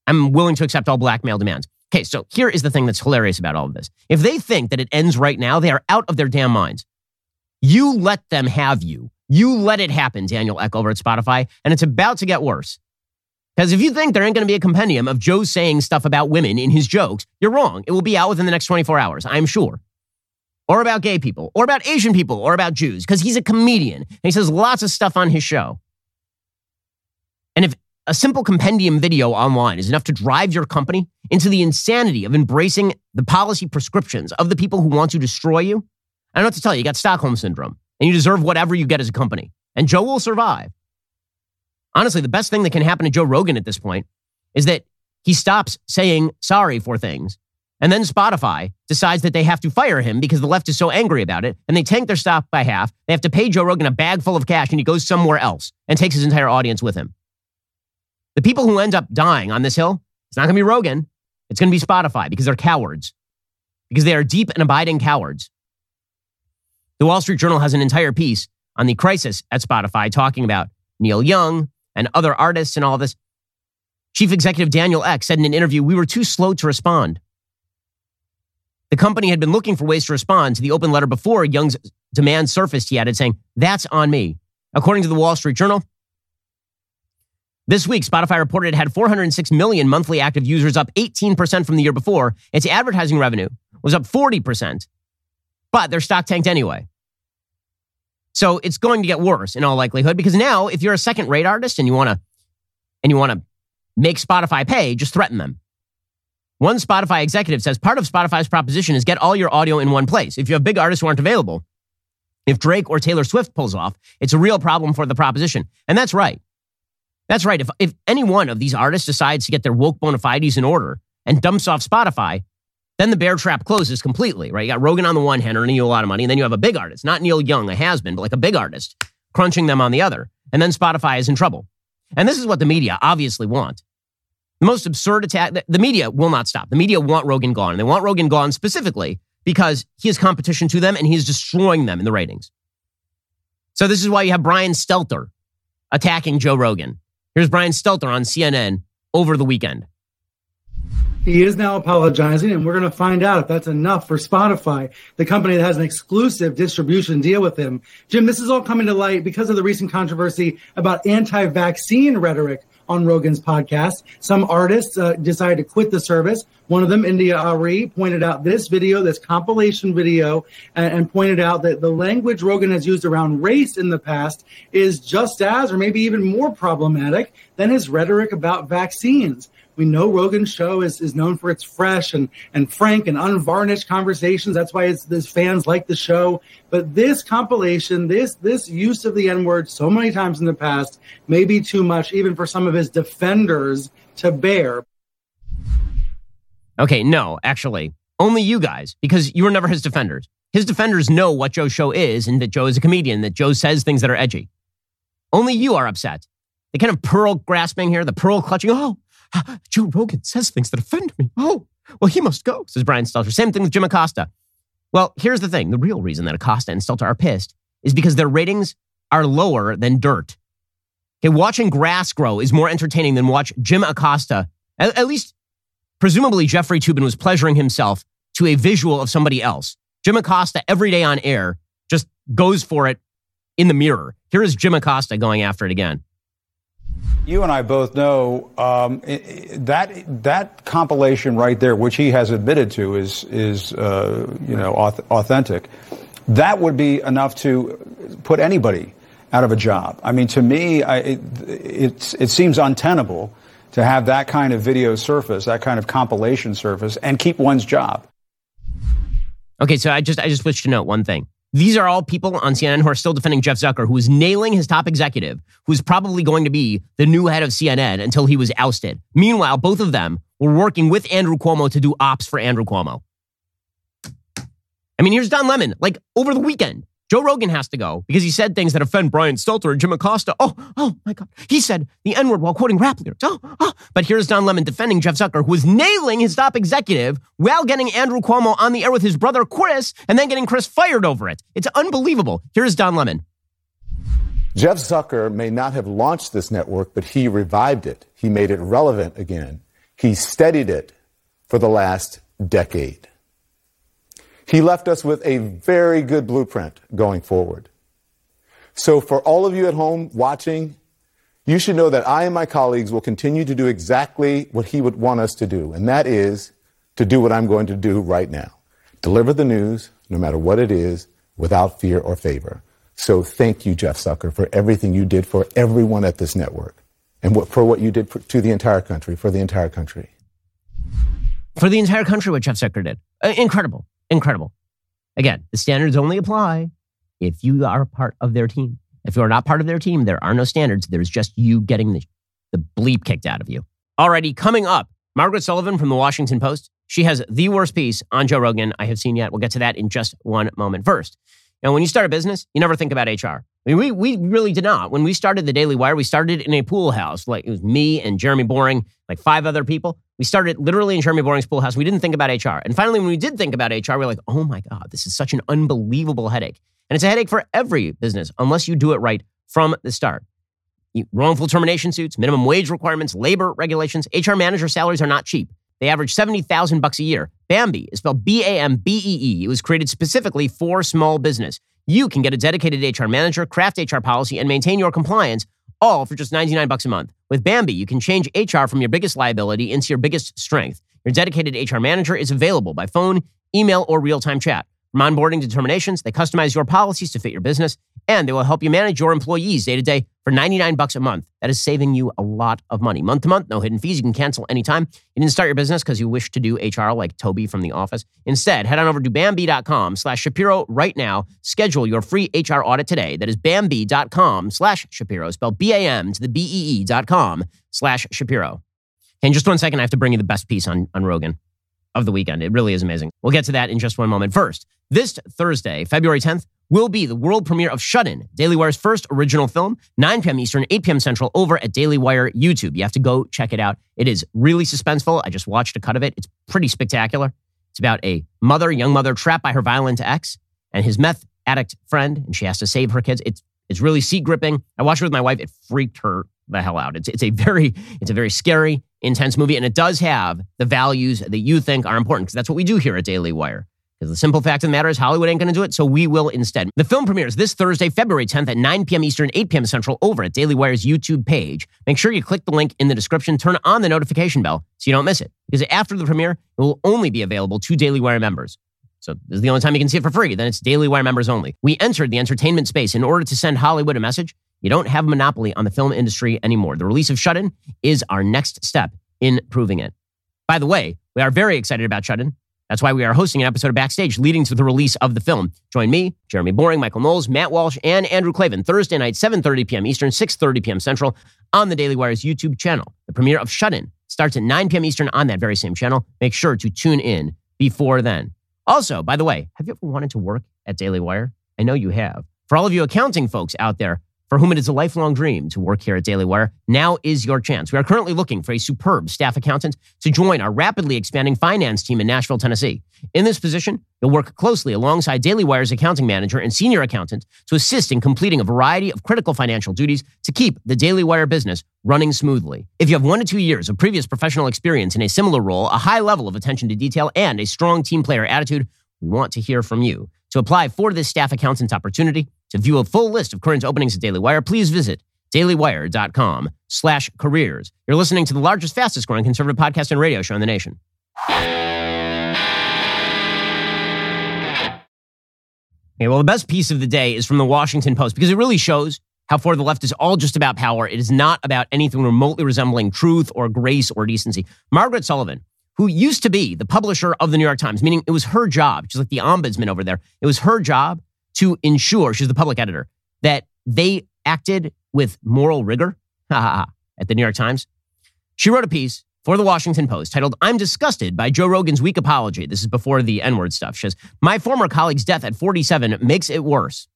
I'm willing to accept all blackmail demands. Okay, so here is the thing that's hilarious about all of this. If they think that it ends right now, they are out of their damn minds. You let them have you. You let it happen, Daniel Ek over at Spotify, and it's about to get worse. Because if you think there ain't going to be a compendium of Joe saying stuff about women in his jokes, you're wrong. It will be out within the next 24 hours, I'm sure. Or about gay people, or about Asian people, or about Jews, because he's a comedian and he says lots of stuff on his show. And if a simple compendium video online is enough to drive your company into the insanity of embracing the policy prescriptions of the people who want to destroy you. I don't know what to tell you. You got Stockholm syndrome, and you deserve whatever you get as a company. And Joe will survive. Honestly, the best thing that can happen to Joe Rogan at this point is that he stops saying sorry for things. And then Spotify decides that they have to fire him because the left is so angry about it. And they tank their stock by half. They have to pay Joe Rogan a bag full of cash, and he goes somewhere else and takes his entire audience with him. The people who end up dying on this hill, it's not going to be Rogan. It's going to be Spotify because they're cowards, because they are deep and abiding cowards. The Wall Street Journal has an entire piece on the crisis at Spotify talking about Neil Young and other artists and all this. Chief Executive Daniel Ek said in an interview, We were too slow to respond. The company had been looking for ways to respond to the open letter before Young's demand surfaced, he added, saying, That's on me. According to the Wall Street Journal, this week, Spotify reported it had 406 million monthly active users, up 18% from the year before. Its advertising revenue was up 40%, but their stock tanked anyway. So it's going to get worse in all likelihood because now, if you're a second rate artist and you want to and you want to make Spotify pay, just threaten them. One Spotify executive says part of Spotify's proposition is get all your audio in one place. If you have big artists who aren't available, if Drake or Taylor Swift pulls off, it's a real problem for the proposition. And that's right. That's right. If, if any one of these artists decides to get their woke bona fides in order and dumps off Spotify, then the bear trap closes completely, right? You got Rogan on the one hand earning you a lot of money, and then you have a big artist, not Neil Young, a has been, but like a big artist, crunching them on the other. And then Spotify is in trouble. And this is what the media obviously want. The most absurd attack, the media will not stop. The media want Rogan gone. And they want Rogan gone specifically because he is competition to them and he is destroying them in the ratings. So this is why you have Brian Stelter attacking Joe Rogan. Here's Brian Stelter on CNN over the weekend. He is now apologizing, and we're going to find out if that's enough for Spotify, the company that has an exclusive distribution deal with him. Jim, this is all coming to light because of the recent controversy about anti vaccine rhetoric on Rogan's podcast. Some artists uh, decided to quit the service. One of them, India Arie, pointed out this video, this compilation video, and, and, pointed out that the language Rogan has used around race in the past is just as, or maybe even more problematic than his rhetoric about vaccines. We know Rogan's show is, is known for its fresh and, and frank and unvarnished conversations. That's why it's, his fans like the show. But this compilation, this this use of the N word so many times in the past, may be too much even for some of his defenders to bear. Okay, no, actually, only you guys, because you were never his defenders. His defenders know what Joe's show is and that Joe is a comedian, that Joe says things that are edgy. Only you are upset. The kind of pearl grasping here, the pearl clutching. Oh, Ah, Joe Rogan says things that offend me. Oh, well, he must go, says Brian Stelter. Same thing with Jim Acosta. Well, here's the thing. The real reason that Acosta and Stelter are pissed is because their ratings are lower than dirt. Okay, watching grass grow is more entertaining than watch Jim Acosta. At, at least, presumably, Jeffrey Toobin was pleasuring himself to a visual of somebody else. Jim Acosta, every day on air, just goes for it in the mirror. Here is Jim Acosta going after it again. You and I both know um, that that compilation right there, which he has admitted to, is is uh, you know authentic. That would be enough to put anybody out of a job. I mean, to me, I, it, it seems untenable to have that kind of video surface, that kind of compilation surface, and keep one's job. Okay, so I just I just wish to note one thing. These are all people on CNN who are still defending Jeff Zucker, who is nailing his top executive, who's probably going to be the new head of CNN until he was ousted. Meanwhile, both of them were working with Andrew Cuomo to do ops for Andrew Cuomo. I mean, here's Don Lemon, like over the weekend. Joe Rogan has to go because he said things that offend Brian Stelter and Jim Acosta. Oh, oh my God. He said the N word while quoting rap lyrics. Oh, oh. But here's Don Lemon defending Jeff Zucker, who was nailing his top executive while getting Andrew Cuomo on the air with his brother Chris and then getting Chris fired over it. It's unbelievable. Here's Don Lemon. Jeff Zucker may not have launched this network, but he revived it. He made it relevant again. He steadied it for the last decade. He left us with a very good blueprint going forward. So for all of you at home watching, you should know that I and my colleagues will continue to do exactly what he would want us to do, and that is to do what I'm going to do right now. Deliver the news, no matter what it is, without fear or favor. So thank you, Jeff Zucker, for everything you did for everyone at this network and for what you did for, to the entire country, for the entire country. For the entire country, what Jeff Zucker did. Uh, incredible. Incredible. Again, the standards only apply if you are part of their team. If you are not part of their team, there are no standards. There's just you getting the, the bleep kicked out of you. Alrighty, coming up, Margaret Sullivan from the Washington Post. She has the worst piece on Joe Rogan I have seen yet. We'll get to that in just one moment. First, now, when you start a business, you never think about HR. I mean, we, we really did not. When we started the Daily Wire, we started in a pool house. Like it was me and Jeremy Boring, like five other people. We started literally in Jeremy Boring's pool house. We didn't think about HR. And finally, when we did think about HR, we we're like, oh my God, this is such an unbelievable headache. And it's a headache for every business unless you do it right from the start. wrongful termination suits, minimum wage requirements, labor regulations, HR manager salaries are not cheap. They average 70,000 bucks a year. Bambee is spelled B A M B E E. It was created specifically for small business. You can get a dedicated HR manager, craft HR policy, and maintain your compliance all for just 99 bucks a month. With Bambee, you can change HR from your biggest liability into your biggest strength. Your dedicated HR manager is available by phone, email, or real-time chat. From onboarding determinations, they customize your policies to fit your business, and they will help you manage your employees day to day for 99 bucks a month. That is saving you a lot of money. Month to month, no hidden fees. You can cancel anytime. You didn't start your business because you wish to do HR like Toby from The Office. Instead, head on over to Bambee.com slash Shapiro right now. Schedule your free HR audit today. That is Bambee.com slash Shapiro. Spelled B-A-M to the B-E-E dot com slash Shapiro. In just one second, I have to bring you the best piece on, on Rogan of the weekend. It really is amazing. We'll get to that in just one moment. First, this Thursday, February 10th, will be the world premiere of Shut In, Daily Wire's first original film, 9 p.m. Eastern, 8 p.m. Central, over at Daily Wire YouTube. You have to go check it out. It is really suspenseful. I just watched a cut of it. It's pretty spectacular. It's about a mother, young mother, trapped by her violent ex and his meth addict friend, and she has to save her kids. It's it's really seat gripping. I watched it with my wife. It freaked her the hell out. It's it's a very it's a very scary, intense movie, and it does have the values that you think are important because that's what we do here at Daily Wire. The simple fact of the matter is Hollywood ain't going to do it, so we will instead. The film premieres this Thursday, February 10th at 9 p.m. Eastern, 8 p.m. Central over at Daily Wire's YouTube page. Make sure you click the link in the description, turn on the notification bell so you don't miss it. Because after the premiere, it will only be available to Daily Wire members. So this is the only time you can see it for free. Then it's Daily Wire members only. We entered the entertainment space in order to send Hollywood a message. You don't have a monopoly on the film industry anymore. The release of Shut In is our next step in proving it. By the way, we are very excited about Shut In. That's why we are hosting an episode of Backstage leading to the release of the film. Join me, Jeremy Boring, Michael Knowles, Matt Walsh, and Andrew Klavan Thursday night, 7.30 p.m. Eastern, 6.30 p.m. Central on the Daily Wire's YouTube channel. The premiere of Shut In starts at 9 p.m. Eastern on that very same channel. Make sure to tune in before then. Also, by the way, have you ever wanted to work at Daily Wire? I know you have. For all of you accounting folks out there, for whom it is a lifelong dream to work here at Daily Wire, now is your chance. We are currently looking for a superb staff accountant to join our rapidly expanding finance team in Nashville, Tennessee. In this position, you'll work closely alongside Daily Wire's accounting manager and senior accountant to assist in completing a variety of critical financial duties to keep the Daily Wire business running smoothly. If you have one to two years of previous professional experience in a similar role, a high level of attention to detail, and a strong team player attitude, we want to hear from you. To apply for this staff accountant opportunity, to view a full list of current openings at Daily Wire, please visit dailywire.com slash careers. You're listening to the largest, fastest growing conservative podcast and radio show in the nation. Okay, well, the best piece of the day is from the Washington Post because it really shows how far the left is all just about power. It is not about anything remotely resembling truth or grace or decency. Margaret Sullivan, who used to be the publisher of the New York Times, meaning it was her job, she's like the ombudsman over there. It was her job to ensure, she's the public editor, that they acted with moral rigor at the New York Times. She wrote a piece for the Washington Post titled, I'm disgusted by Joe Rogan's weak apology. This is before the N word stuff. She says, My former colleague's death at 47 makes it worse.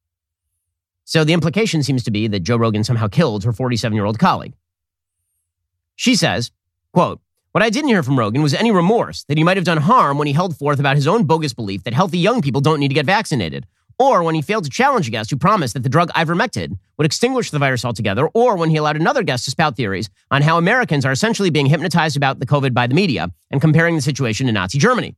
So the implication seems to be that Joe Rogan somehow killed her 47 year old colleague. She says, quote, what I didn't hear from Rogan was any remorse that he might have done harm when he held forth about his own bogus belief that healthy young people don't need to get vaccinated, or when he failed to challenge a guest who promised that the drug ivermectin would extinguish the virus altogether, or when he allowed another guest to spout theories on how Americans are essentially being hypnotized about the COVID by the media and comparing the situation to Nazi Germany.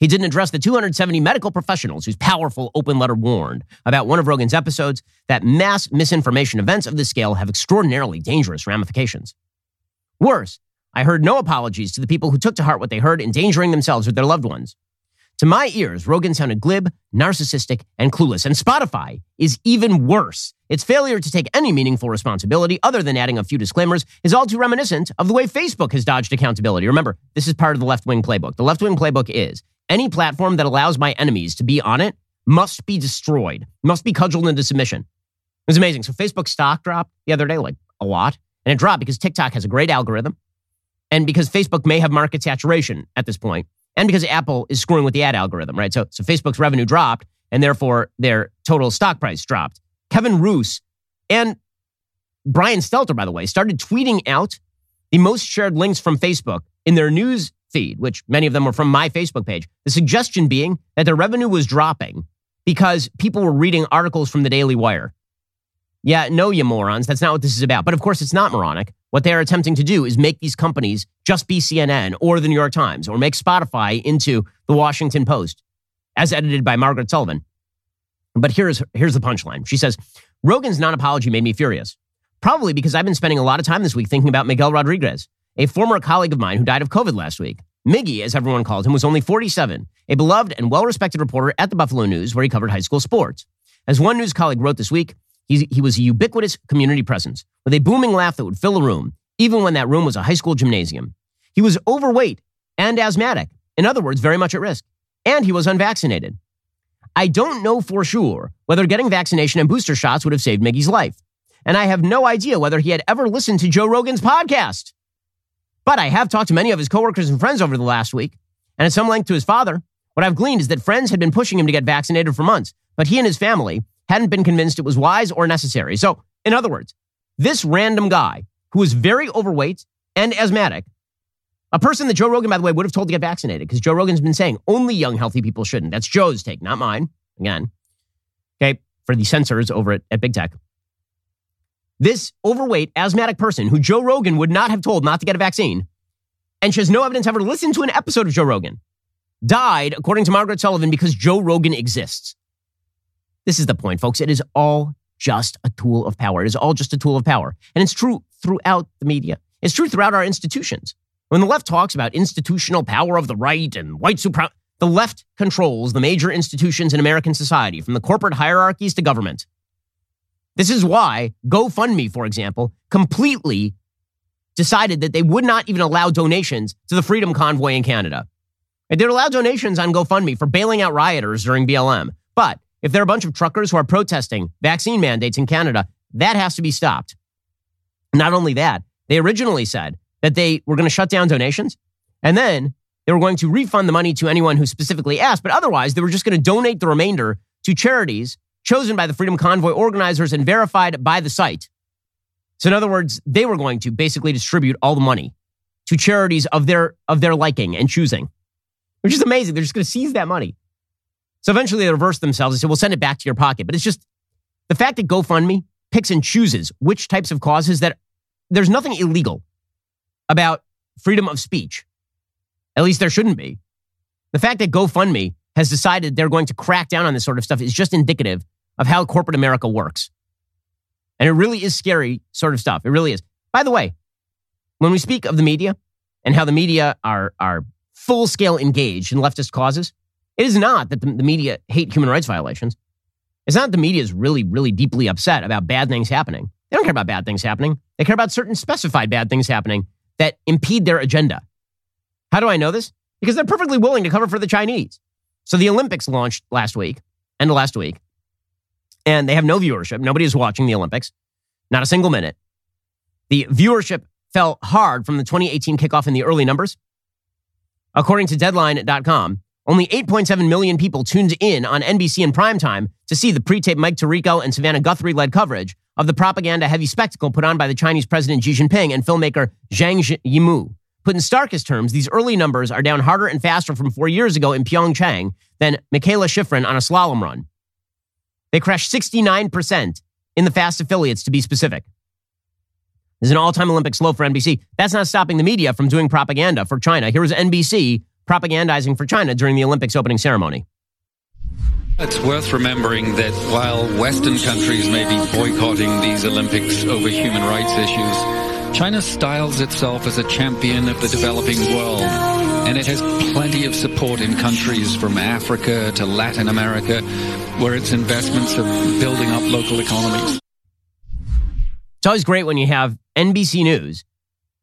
He didn't address the 270 medical professionals whose powerful open letter warned about one of Rogan's episodes that mass misinformation events of this scale have extraordinarily dangerous ramifications. Worse, I heard no apologies to the people who took to heart what they heard, endangering themselves or their loved ones. To my ears, Rogan sounded glib, narcissistic, and clueless. And Spotify is even worse. Its failure to take any meaningful responsibility other than adding a few disclaimers is all too reminiscent of the way Facebook has dodged accountability. Remember, this is part of the left wing playbook. The left wing playbook is any platform that allows my enemies to be on it must be destroyed, must be cudgeled into submission. It was amazing. So Facebook stock dropped the other day, like a lot. And it dropped because TikTok has a great algorithm and because Facebook may have market saturation at this point, and because Apple is screwing with the ad algorithm, right? So, so Facebook's revenue dropped, and therefore their total stock price dropped. Kevin Roose and Brian Stelter, by the way, started tweeting out the most shared links from Facebook in their news feed, which many of them were from my Facebook page. The suggestion being that their revenue was dropping because people were reading articles from the Daily Wire. Yeah, no, you morons. That's not what this is about. But of course, it's not moronic. What they are attempting to do is make these companies just be CNN or the New York Times or make Spotify into the Washington Post, as edited by Margaret Sullivan. But here's, here's the punchline. She says, Rogan's non apology made me furious. Probably because I've been spending a lot of time this week thinking about Miguel Rodriguez, a former colleague of mine who died of COVID last week. Miggy, as everyone called him, was only 47, a beloved and well respected reporter at the Buffalo News where he covered high school sports. As one news colleague wrote this week, He, he was a ubiquitous community presence with a booming laugh that would fill a room, even when that room was a high school gymnasium. He was overweight and asthmatic, in other words, very much at risk, and he was unvaccinated. I don't know for sure whether getting vaccination and booster shots would have saved Miggy's life. And I have no idea whether he had ever listened to Joe Rogan's podcast. But I have talked to many of his coworkers and friends over the last week, and at some length to his father. What I've gleaned is that friends had been pushing him to get vaccinated for months, but he and his family hadn't been convinced it was wise or necessary. So, in other words, this random guy who was very overweight and asthmatic, a person that Joe Rogan, by the way, would have told to get vaccinated because Joe Rogan's been saying only young, healthy people shouldn't. That's Joe's take, not mine. Again, okay, for the censors over at, at Big Tech. This overweight, asthmatic person who Joe Rogan would not have told not to get a vaccine, and she has no evidence ever listened to an episode of Joe Rogan, died, according to Margaret Sullivan, because Joe Rogan exists. This is the point, folks. It is all just a tool of power. It is all just a tool of power. And it's true throughout the media. It's true throughout our institutions. When the left talks about institutional power of the right and white supremacy, the left controls the major institutions in American society, from the corporate hierarchies to government. This is why GoFundMe, for example, completely decided that they would not even allow donations to the Freedom Convoy in Canada. They would allow donations on GoFundMe for bailing out rioters during BLM. But if there are a bunch of truckers who are protesting vaccine mandates in Canada, that has to be stopped. Not only that, they originally said that they were going to shut down donations and then they were going to refund the money to anyone who specifically asked, but otherwise they were just going to donate the remainder to charities chosen by the Freedom Convoy organizers and verified by the site. So in other words, they were going to basically distribute all the money to charities of their of their liking and choosing. Which is amazing. They're just going to seize that money. So eventually they reversed themselves and said, we'll send it back to your pocket. But it's just the fact that GoFundMe picks and chooses which types of causes that there's nothing illegal about freedom of speech. At least there shouldn't be. The fact that GoFundMe has decided they're going to crack down on this sort of stuff is just indicative of how corporate America works. And it really is scary sort of stuff. It really is. By the way, when we speak of the media and how the media are, are full scale engaged in leftist causes, it is not that the, the media hate human rights violations. It's not that the media is really, really deeply upset about bad things happening. They don't care about bad things happening. They care about certain specified bad things happening that impede their agenda. How do I know this? Because they're perfectly willing to cover for the Chinese. So the Olympics launched last week, end of last week, and they have no viewership. Nobody is watching the Olympics, not a single minute. The viewership fell hard from the 2018 kickoff in the early numbers. According to Deadline.com, only 8.7 million people tuned in on NBC in primetime to see the pre-taped Mike Tirico and Savannah Guthrie led coverage of the propaganda-heavy spectacle put on by the Chinese President Xi Jinping and filmmaker Zhang Yimou. Put in starkest terms, these early numbers are down harder and faster from four years ago in Pyeongchang than Mikaela Shiffrin on a slalom run. They crashed 69% in the fast affiliates, to be specific. This is an all-time Olympic low for NBC. That's not stopping the media from doing propaganda for China. Here was NBC propagandizing for China during the Olympics opening ceremony. It's worth remembering that while Western countries may be boycotting these Olympics over human rights issues, China styles itself as a champion of the developing world, and it has plenty of support in countries from Africa to Latin America, where its investments are building up local economies. It's always great when you have NBC News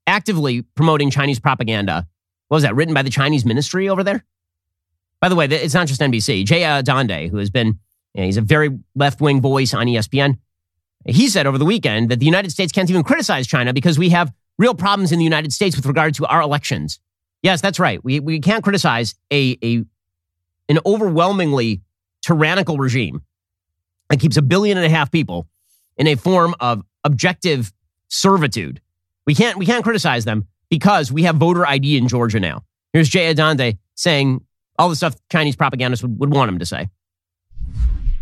actively promoting Chinese propaganda what was that, written by the Chinese ministry over there? By the way, it's not just NBC. Jay Adande, who has been, you know, he's a very left wing voice on ESPN, he said over the weekend that the United States can't even criticize China because we have real problems in the United States with regard to our elections. Yes, that's right. We, we can't criticize a, a, an overwhelmingly tyrannical regime that keeps a billion and a half people in a form of objective servitude. We can't, we can't criticize them because we have voter ID in Georgia now. Here's Jay Adande saying all the stuff Chinese propagandists would, would want him to say.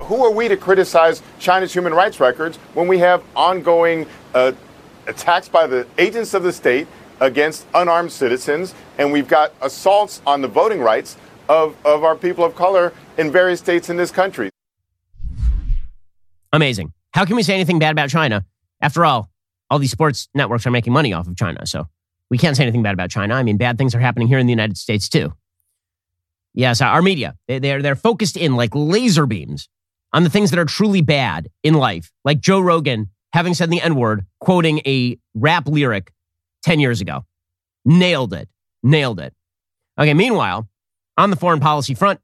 Who are we to criticize China's human rights records when we have ongoing uh, attacks by the agents of the state against unarmed citizens, and we've got assaults on the voting rights of, of our people of color in various states in this country? Amazing. How can we say anything bad about China? After all, all these sports networks are making money off of China, so we can't say anything bad about China. I mean, bad things are happening here in the United States too. Yes, uh, our media, they, they're, they're focused in like laser beams on the things that are truly bad in life, like Joe Rogan having said the N word, quoting a rap lyric 10 years ago. Nailed it. Nailed it. Okay, meanwhile, on the foreign policy front,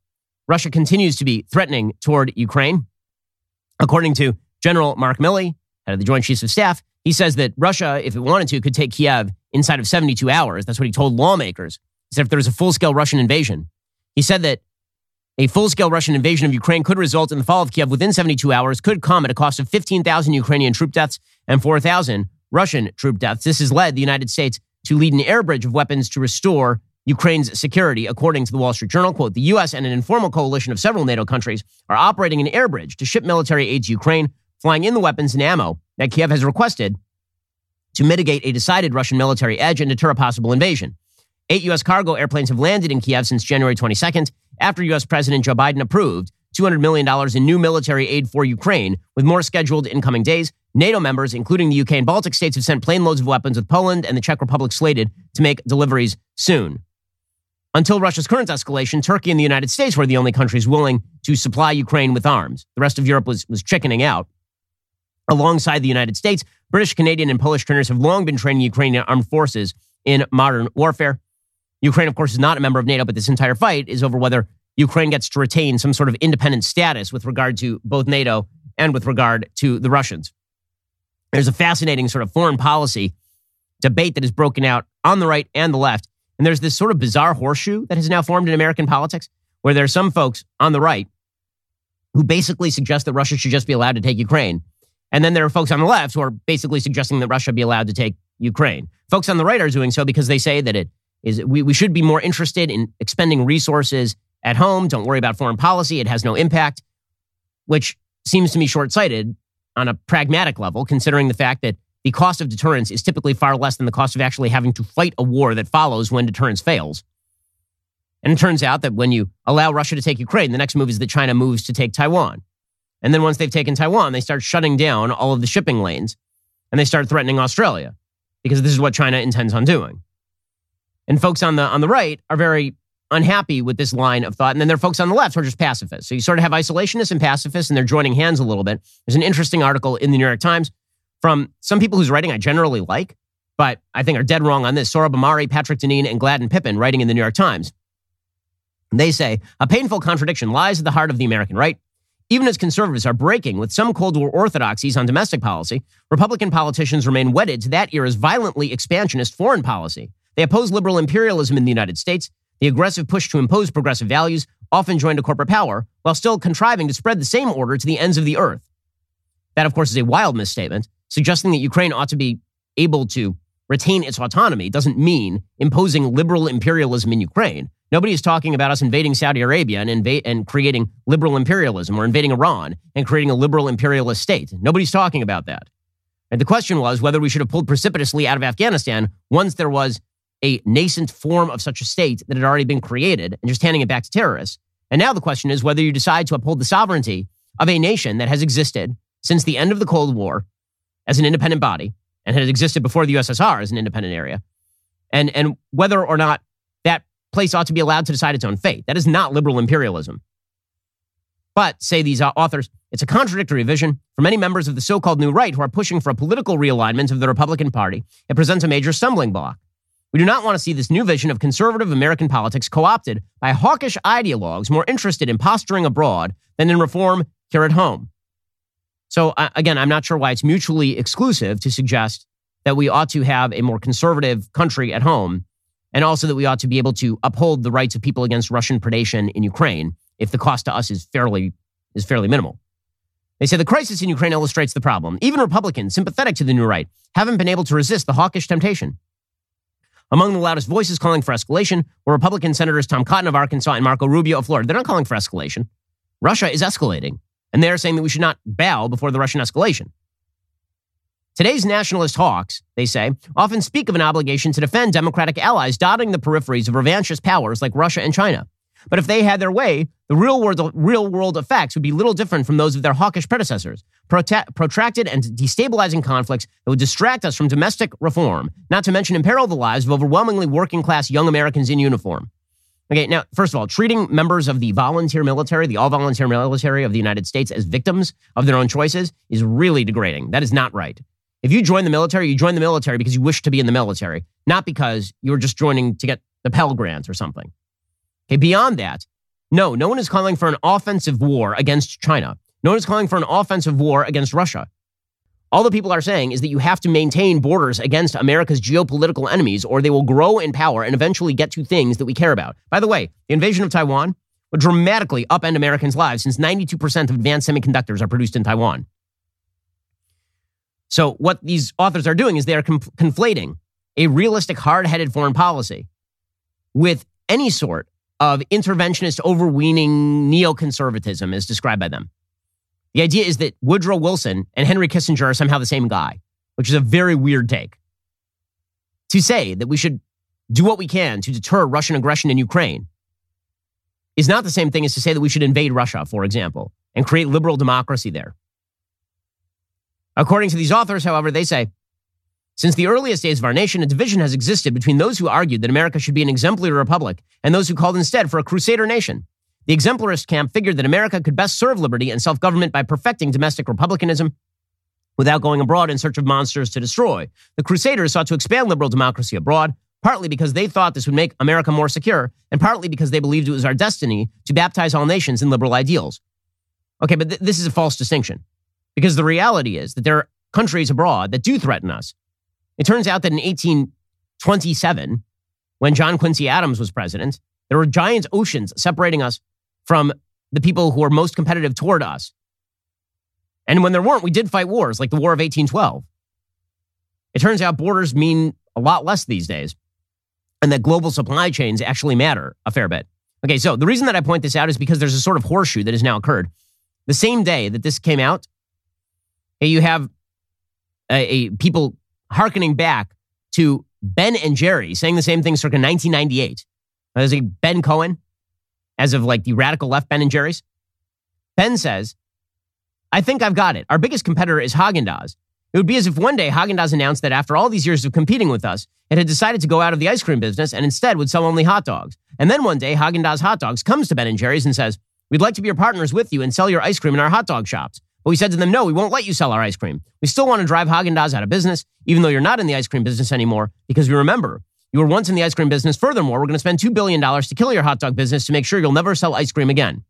Russia continues to be threatening toward Ukraine. According to General Mark Milley, head of the Joint Chiefs of Staff, he says that Russia, if it wanted to, could take Kiev inside of 72 hours. That's what he told lawmakers. He said if there was a full scale Russian invasion, he said that a full scale Russian invasion of Ukraine could result in the fall of Kiev within 72 hours, could come at a cost of 15,000 Ukrainian troop deaths and 4,000 Russian troop deaths. This has led the United States to lead an air bridge of weapons to restore Ukraine's security, according to the Wall Street Journal. Quote, the U.S. and an informal coalition of several NATO countries are operating an air bridge to ship military aid to Ukraine, flying in the weapons and ammo that Kiev has requested to mitigate a decided Russian military edge and deter a possible invasion. Eight U.S. cargo airplanes have landed in Kiev since January 22nd, after U.S. President Joe Biden approved $200 million in new military aid for Ukraine, with more scheduled in coming days. NATO members, including the UK and Baltic states, have sent plane loads of weapons, with Poland and the Czech Republic slated to make deliveries soon. Until Russia's current escalation, Turkey and the United States were the only countries willing to supply Ukraine with arms. The rest of Europe was, was chickening out. Alongside the United States, British, Canadian, and Polish trainers have long been training Ukrainian armed forces in modern warfare. Ukraine, of course, is not a member of NATO, but this entire fight is over whether Ukraine gets to retain some sort of independent status with regard to both NATO and with regard to the Russians. There's a fascinating sort of foreign policy debate that is broken out on the right and the left. And there's this sort of bizarre horseshoe that has now formed in American politics where there are some folks on the right who basically suggest that Russia should just be allowed to take Ukraine. And then there are folks on the left who are basically suggesting that Russia be allowed to take Ukraine. Folks on the right are doing so because they say that it is we, we should be more interested in expending resources at home. Don't worry about foreign policy. It has no impact, which seems to me short sighted on a pragmatic level, considering the fact that the cost of deterrence is typically far less than the cost of actually having to fight a war that follows when deterrence fails. And it turns out that when you allow Russia to take Ukraine, the next move is that China moves to take Taiwan. And then once they've taken Taiwan, they start shutting down all of the shipping lanes and they start threatening Australia because this is what China intends on doing. And folks on the on the right are very unhappy with this line of thought. And then there are folks on the left who are just pacifists. So you sort of have isolationists and pacifists, and they're joining hands a little bit. There's an interesting article in the New York Times from some people whose writing I generally like, but I think are dead wrong on this. Sohrab Ahmari, Patrick Deneen, and Gladden Pappin writing in the New York Times. They say a painful contradiction lies at the heart of the American right. Even as conservatives are breaking with some Cold War orthodoxies on domestic policy, Republican politicians remain wedded to that era's violently expansionist foreign policy. They oppose liberal imperialism in the United States, the aggressive push to impose progressive values, often joined to corporate power, while still contriving to spread the same order to the ends of the earth. That, of course, is a wild misstatement, suggesting that Ukraine ought to be able to retain its autonomy doesn't mean imposing liberal imperialism in Ukraine. Nobody is talking about us invading Saudi Arabia and, and creating liberal imperialism or invading Iran and creating a liberal imperialist state. Nobody's talking about that. And the question was whether we should have pulled precipitously out of Afghanistan once there was a nascent form of such a state that had already been created and just handing it back to terrorists. And now the question is whether you decide to uphold the sovereignty of a nation that has existed since the end of the Cold War as an independent body and had existed before the USSR as an independent area, and, and whether or not that place ought to be allowed to decide its own fate. That is not liberal imperialism. But, say these uh, authors, it's a contradictory vision for many members of the so called new right who are pushing for a political realignment of the Republican Party. It presents a major stumbling block. We do not want to see this new vision of conservative American politics co opted by hawkish ideologues more interested in posturing abroad than in reform here at home. So, uh, again, I'm not sure why it's mutually exclusive to suggest that we ought to have a more conservative country at home and also that we ought to be able to uphold the rights of people against Russian predation in Ukraine if the cost to us is fairly, is fairly minimal. They say the crisis in Ukraine illustrates the problem. Even Republicans sympathetic to the new right haven't been able to resist the hawkish temptation. Among the loudest voices calling for escalation were Republican Senators Tom Cotton of Arkansas and Marco Rubio of Florida. They're not calling for escalation. Russia is escalating, and they're saying that we should not bow before the Russian escalation. Today's nationalist hawks, they say, often speak of an obligation to defend democratic allies dotting the peripheries of revanchist powers like Russia and China. But if they had their way, the real world, real world effects would be little different from those of their hawkish predecessors. protracted and destabilizing conflicts that would distract us from domestic reform, not to mention imperil the lives of overwhelmingly working class young Americans in uniform. Okay, now, first of all, treating members of the volunteer military, the all volunteer military of the United States, as victims of their own choices is really degrading. That is not right. If you join the military, you join the military because you wish to be in the military, not because you were just joining to get the Pell Grant or something. Okay, beyond that, no, no one is calling for an offensive war against China. No one is calling for an offensive war against Russia. All the people are saying is that you have to maintain borders against America's geopolitical enemies, or they will grow in power and eventually get to things that we care about. By the way, the invasion of Taiwan would dramatically upend Americans' lives since 92% of advanced semiconductors are produced in Taiwan. So, what these authors are doing is they are conf- conflating a realistic, hard headed foreign policy with any sort of interventionist, overweening neoconservatism, as described by them. The idea is that Woodrow Wilson and Henry Kissinger are somehow the same guy, which is a very weird take. To say that we should do what we can to deter Russian aggression in Ukraine is not the same thing as to say that we should invade Russia, for example, and create liberal democracy there. According to these authors, however, they say since the earliest days of our nation, a division has existed between those who argued that America should be an exemplary republic and those who called instead for a crusader nation. The exemplarist camp figured that America could best serve liberty and self government by perfecting domestic republicanism without going abroad in search of monsters to destroy. The Crusaders sought to expand liberal democracy abroad, partly because they thought this would make America more secure, and partly because they believed it was our destiny to baptize all nations in liberal ideals. Okay, but th- this is a false distinction because the reality is that there are countries abroad that do threaten us. It turns out that in 1827, when John Quincy Adams was president, there were giant oceans separating us from the people who are most competitive toward us. And when there weren't, we did fight wars like the War of 1812. It turns out borders mean a lot less these days, and that global supply chains actually matter a fair bit. Okay, so the reason that I point this out is because there's a sort of horseshoe that has now occurred. The same day that this came out, you have a, a people hearkening back to Ben and Jerry saying the same thing circa 1998. There's a Ben Cohen, as of like the radical left Ben and Jerry's. Ben says, I think I've got it. Our biggest competitor is Haagen-Dazs. It would be as if one day Haagen-Dazs announced that after all these years of competing with us, it had decided to go out of the ice cream business and instead would sell only hot dogs. And then one day Haagen-Dazs Hot Dogs comes to Ben and Jerry's and says, "We'd like to be your partners with you and sell your ice cream in our hot dog shops." But we said to them, "No, we won't let you sell our ice cream. We still want to drive Haagen-Dazs out of business, even though you're not in the ice cream business anymore, because we remember you were once in the ice cream business. Furthermore, we're going to spend $2 billion to kill your hot dog business to make sure you'll never sell ice cream again.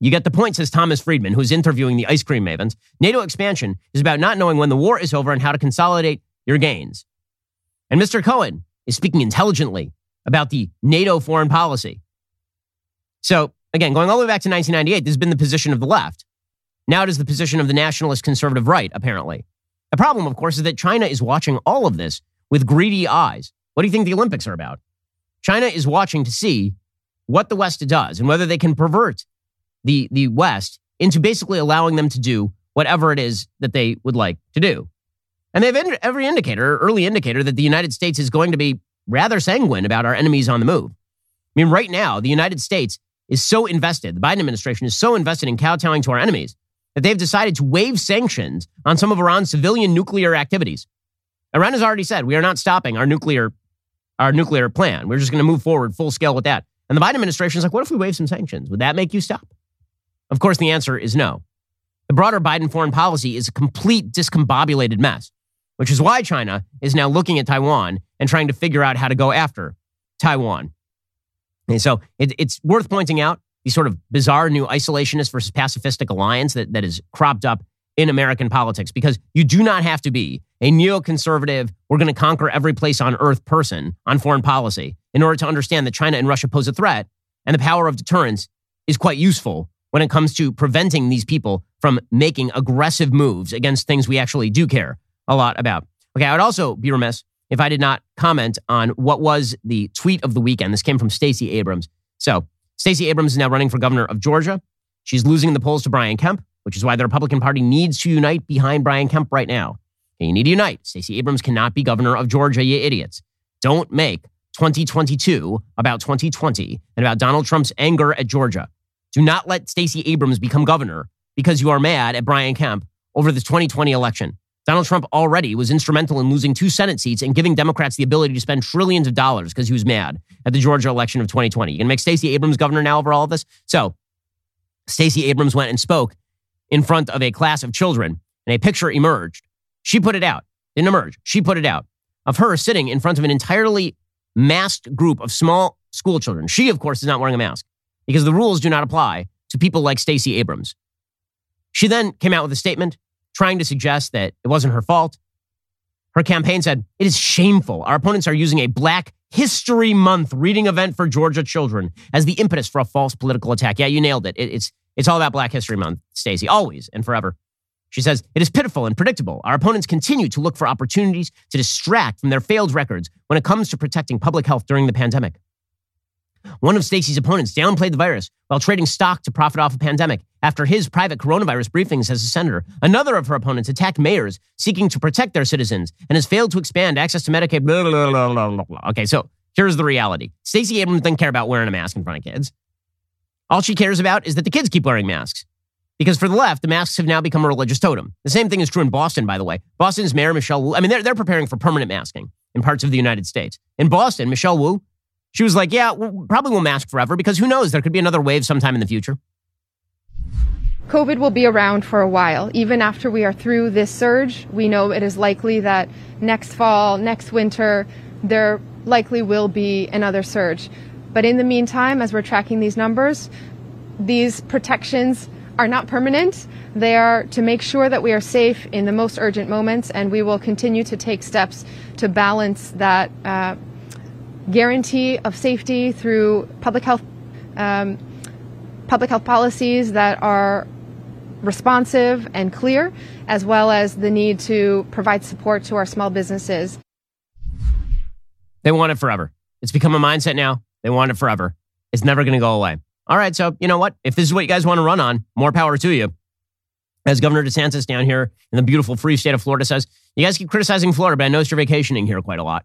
You get the point, says Thomas Friedman, who's interviewing the ice cream mavens. NATO expansion is about not knowing when the war is over and how to consolidate your gains. And Mr. Cohen is speaking intelligently about the NATO foreign policy. So, again, going all the way back to 1998, this has been the position of the left. Now it is the position of the nationalist conservative right, apparently. The problem, of course, is that China is watching all of this with greedy eyes. What do you think the Olympics are about? China is watching to see what the West does and whether they can pervert the, the West into basically allowing them to do whatever it is that they would like to do. And they have every indicator, early indicator, that the United States is going to be rather sanguine about our enemies on the move. I mean, right now, the United States is so invested, the Biden administration is so invested in kowtowing to our enemies that they've decided to waive sanctions on some of Iran's civilian nuclear activities. Iran has already said we are not stopping our nuclear our nuclear plan. We're just going to move forward full scale with that. And the Biden administration is like, what if we waive some sanctions? Would that make you stop? Of course, the answer is no. The broader Biden foreign policy is a complete discombobulated mess, which is why China is now looking at Taiwan and trying to figure out how to go after Taiwan. And so it, it's worth pointing out the sort of bizarre new isolationist versus pacifistic alliance that, that is cropped up in American politics because you do not have to be a neoconservative, we're going to conquer every place on earth person on foreign policy in order to understand that China and Russia pose a threat. And the power of deterrence is quite useful when it comes to preventing these people from making aggressive moves against things we actually do care a lot about. Okay, I would also be remiss if I did not comment on what was the tweet of the weekend. This came from Stacey Abrams. So, Stacey Abrams is now running for governor of Georgia. She's losing the polls to Brian Kemp which is why the Republican Party needs to unite behind Brian Kemp right now. And you need to unite. Stacey Abrams cannot be governor of Georgia, you idiots. Don't make 2022 about 2020 and about Donald Trump's anger at Georgia. Do not let Stacey Abrams become governor because you are mad at Brian Kemp over the 2020 election. Donald Trump already was instrumental in losing two Senate seats and giving Democrats the ability to spend trillions of dollars because he was mad at the Georgia election of 2020. You can make Stacey Abrams governor now over all of this? So Stacey Abrams went and spoke in front of a class of children, and a picture emerged. She put it out. Didn't emerge. She put it out of her sitting in front of an entirely masked group of small school children. She, of course, is not wearing a mask because the rules do not apply to people like Stacey Abrams. She then came out with a statement trying to suggest that it wasn't her fault. Her campaign said, It is shameful. Our opponents are using a Black History Month reading event for Georgia children as the impetus for a false political attack. Yeah, you nailed it. it it's, it's all about Black History Month, Stacey, always and forever. She says, It is pitiful and predictable. Our opponents continue to look for opportunities to distract from their failed records when it comes to protecting public health during the pandemic. One of Stacey's opponents downplayed the virus while trading stock to profit off a pandemic after his private coronavirus briefings as a senator. Another of her opponents attacked mayors seeking to protect their citizens and has failed to expand access to Medicaid. Blah, blah, blah, okay, so here's the reality. Stacey Abrams doesn't care about wearing a mask in front of kids. All she cares about is that the kids keep wearing masks. Because for the left, the masks have now become a religious totem. The same thing is true in Boston, by the way. Boston's mayor, Michelle Wu, I mean, they're, they're preparing for permanent masking in parts of the United States. In Boston, Michelle Wu, she was like, yeah, probably we'll, probably won't mask forever because who knows? There could be another wave sometime in the future. COVID will be around for a while. Even after we are through this surge, we know it is likely that next fall, next winter, there likely will be another surge. But in the meantime, as we're tracking these numbers, these protections are not permanent. They are to make sure that we are safe in the most urgent moments, and we will continue to take steps to balance that uh, guarantee of safety through public health um, public health policies that are responsive and clear, as well as the need to provide support to our small businesses. They want it forever. It's become a mindset now. They want it forever. It's never going to go away. All right, so you know what? If this is what you guys want to run on, more power to you. As Governor DeSantis down here in the beautiful free state of Florida says, you guys keep criticizing Florida, but I noticed you're vacationing here quite a lot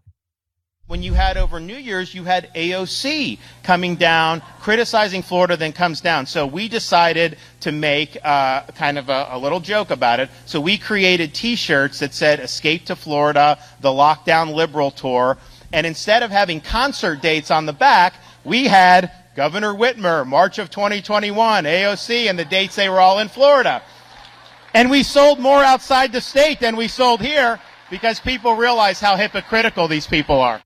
when you had over New Year's, you had AOC coming down, criticizing Florida, then comes down. So we decided to make uh, kind of a, a, little joke about it. So we created T-shirts that said "Escape to Florida," the Lockdown Liberal Tour, and instead of having concert dates on the back, we had Governor Whitmer, March of 2021, AOC, and the dates they were all in Florida. And we sold more outside the state than we sold here because people realize how hypocritical these people are.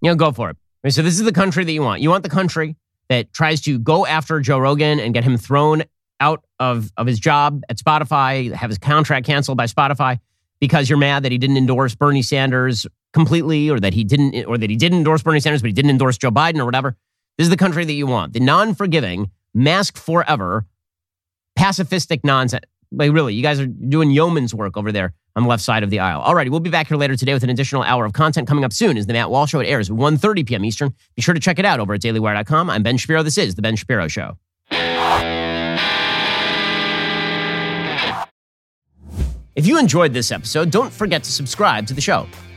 You know, go for it. So this is the country that you want. You want the country that tries to go after Joe Rogan and get him thrown out of, of his job at Spotify, have his contract canceled by Spotify because you're mad that he didn't endorse Bernie Sanders completely or that he didn't or that he didn't endorse Bernie Sanders but he didn't endorse Joe Biden or whatever. This is the country that you want. The non-forgiving, mask forever, pacifistic nonsense. Like really, you guys are doing yeoman's work over there on the left side of the aisle. All right, we'll be back here later today with an additional hour of content coming up soon as the Matt Walsh Show. It airs at 1.30 p.m. Eastern. Be sure to check it out over at dailywire.com. I'm Ben Shapiro. This is The Ben Shapiro Show. If you enjoyed this episode, don't forget to subscribe to the show.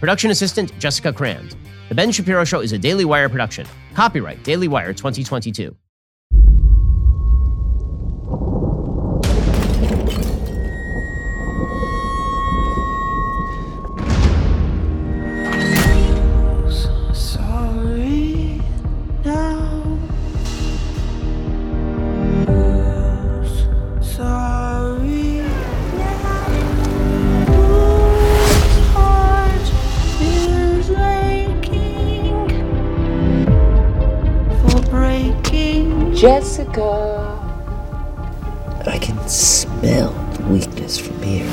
Production assistant Jessica Crand. The Ben Shapiro Show is a Daily Wire production. Copyright Daily Wire 2022. Jessica. I can smell the weakness from here.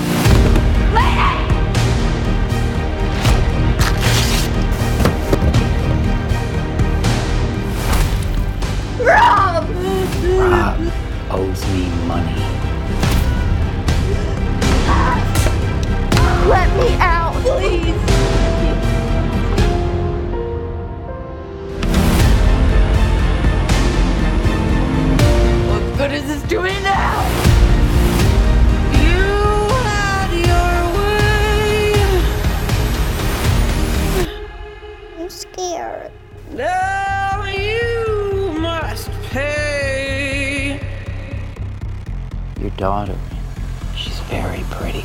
Rob! Rob owes me money. Let Is this doing now? You. I'm scared. Now you must pay. Your daughter, she's very pretty.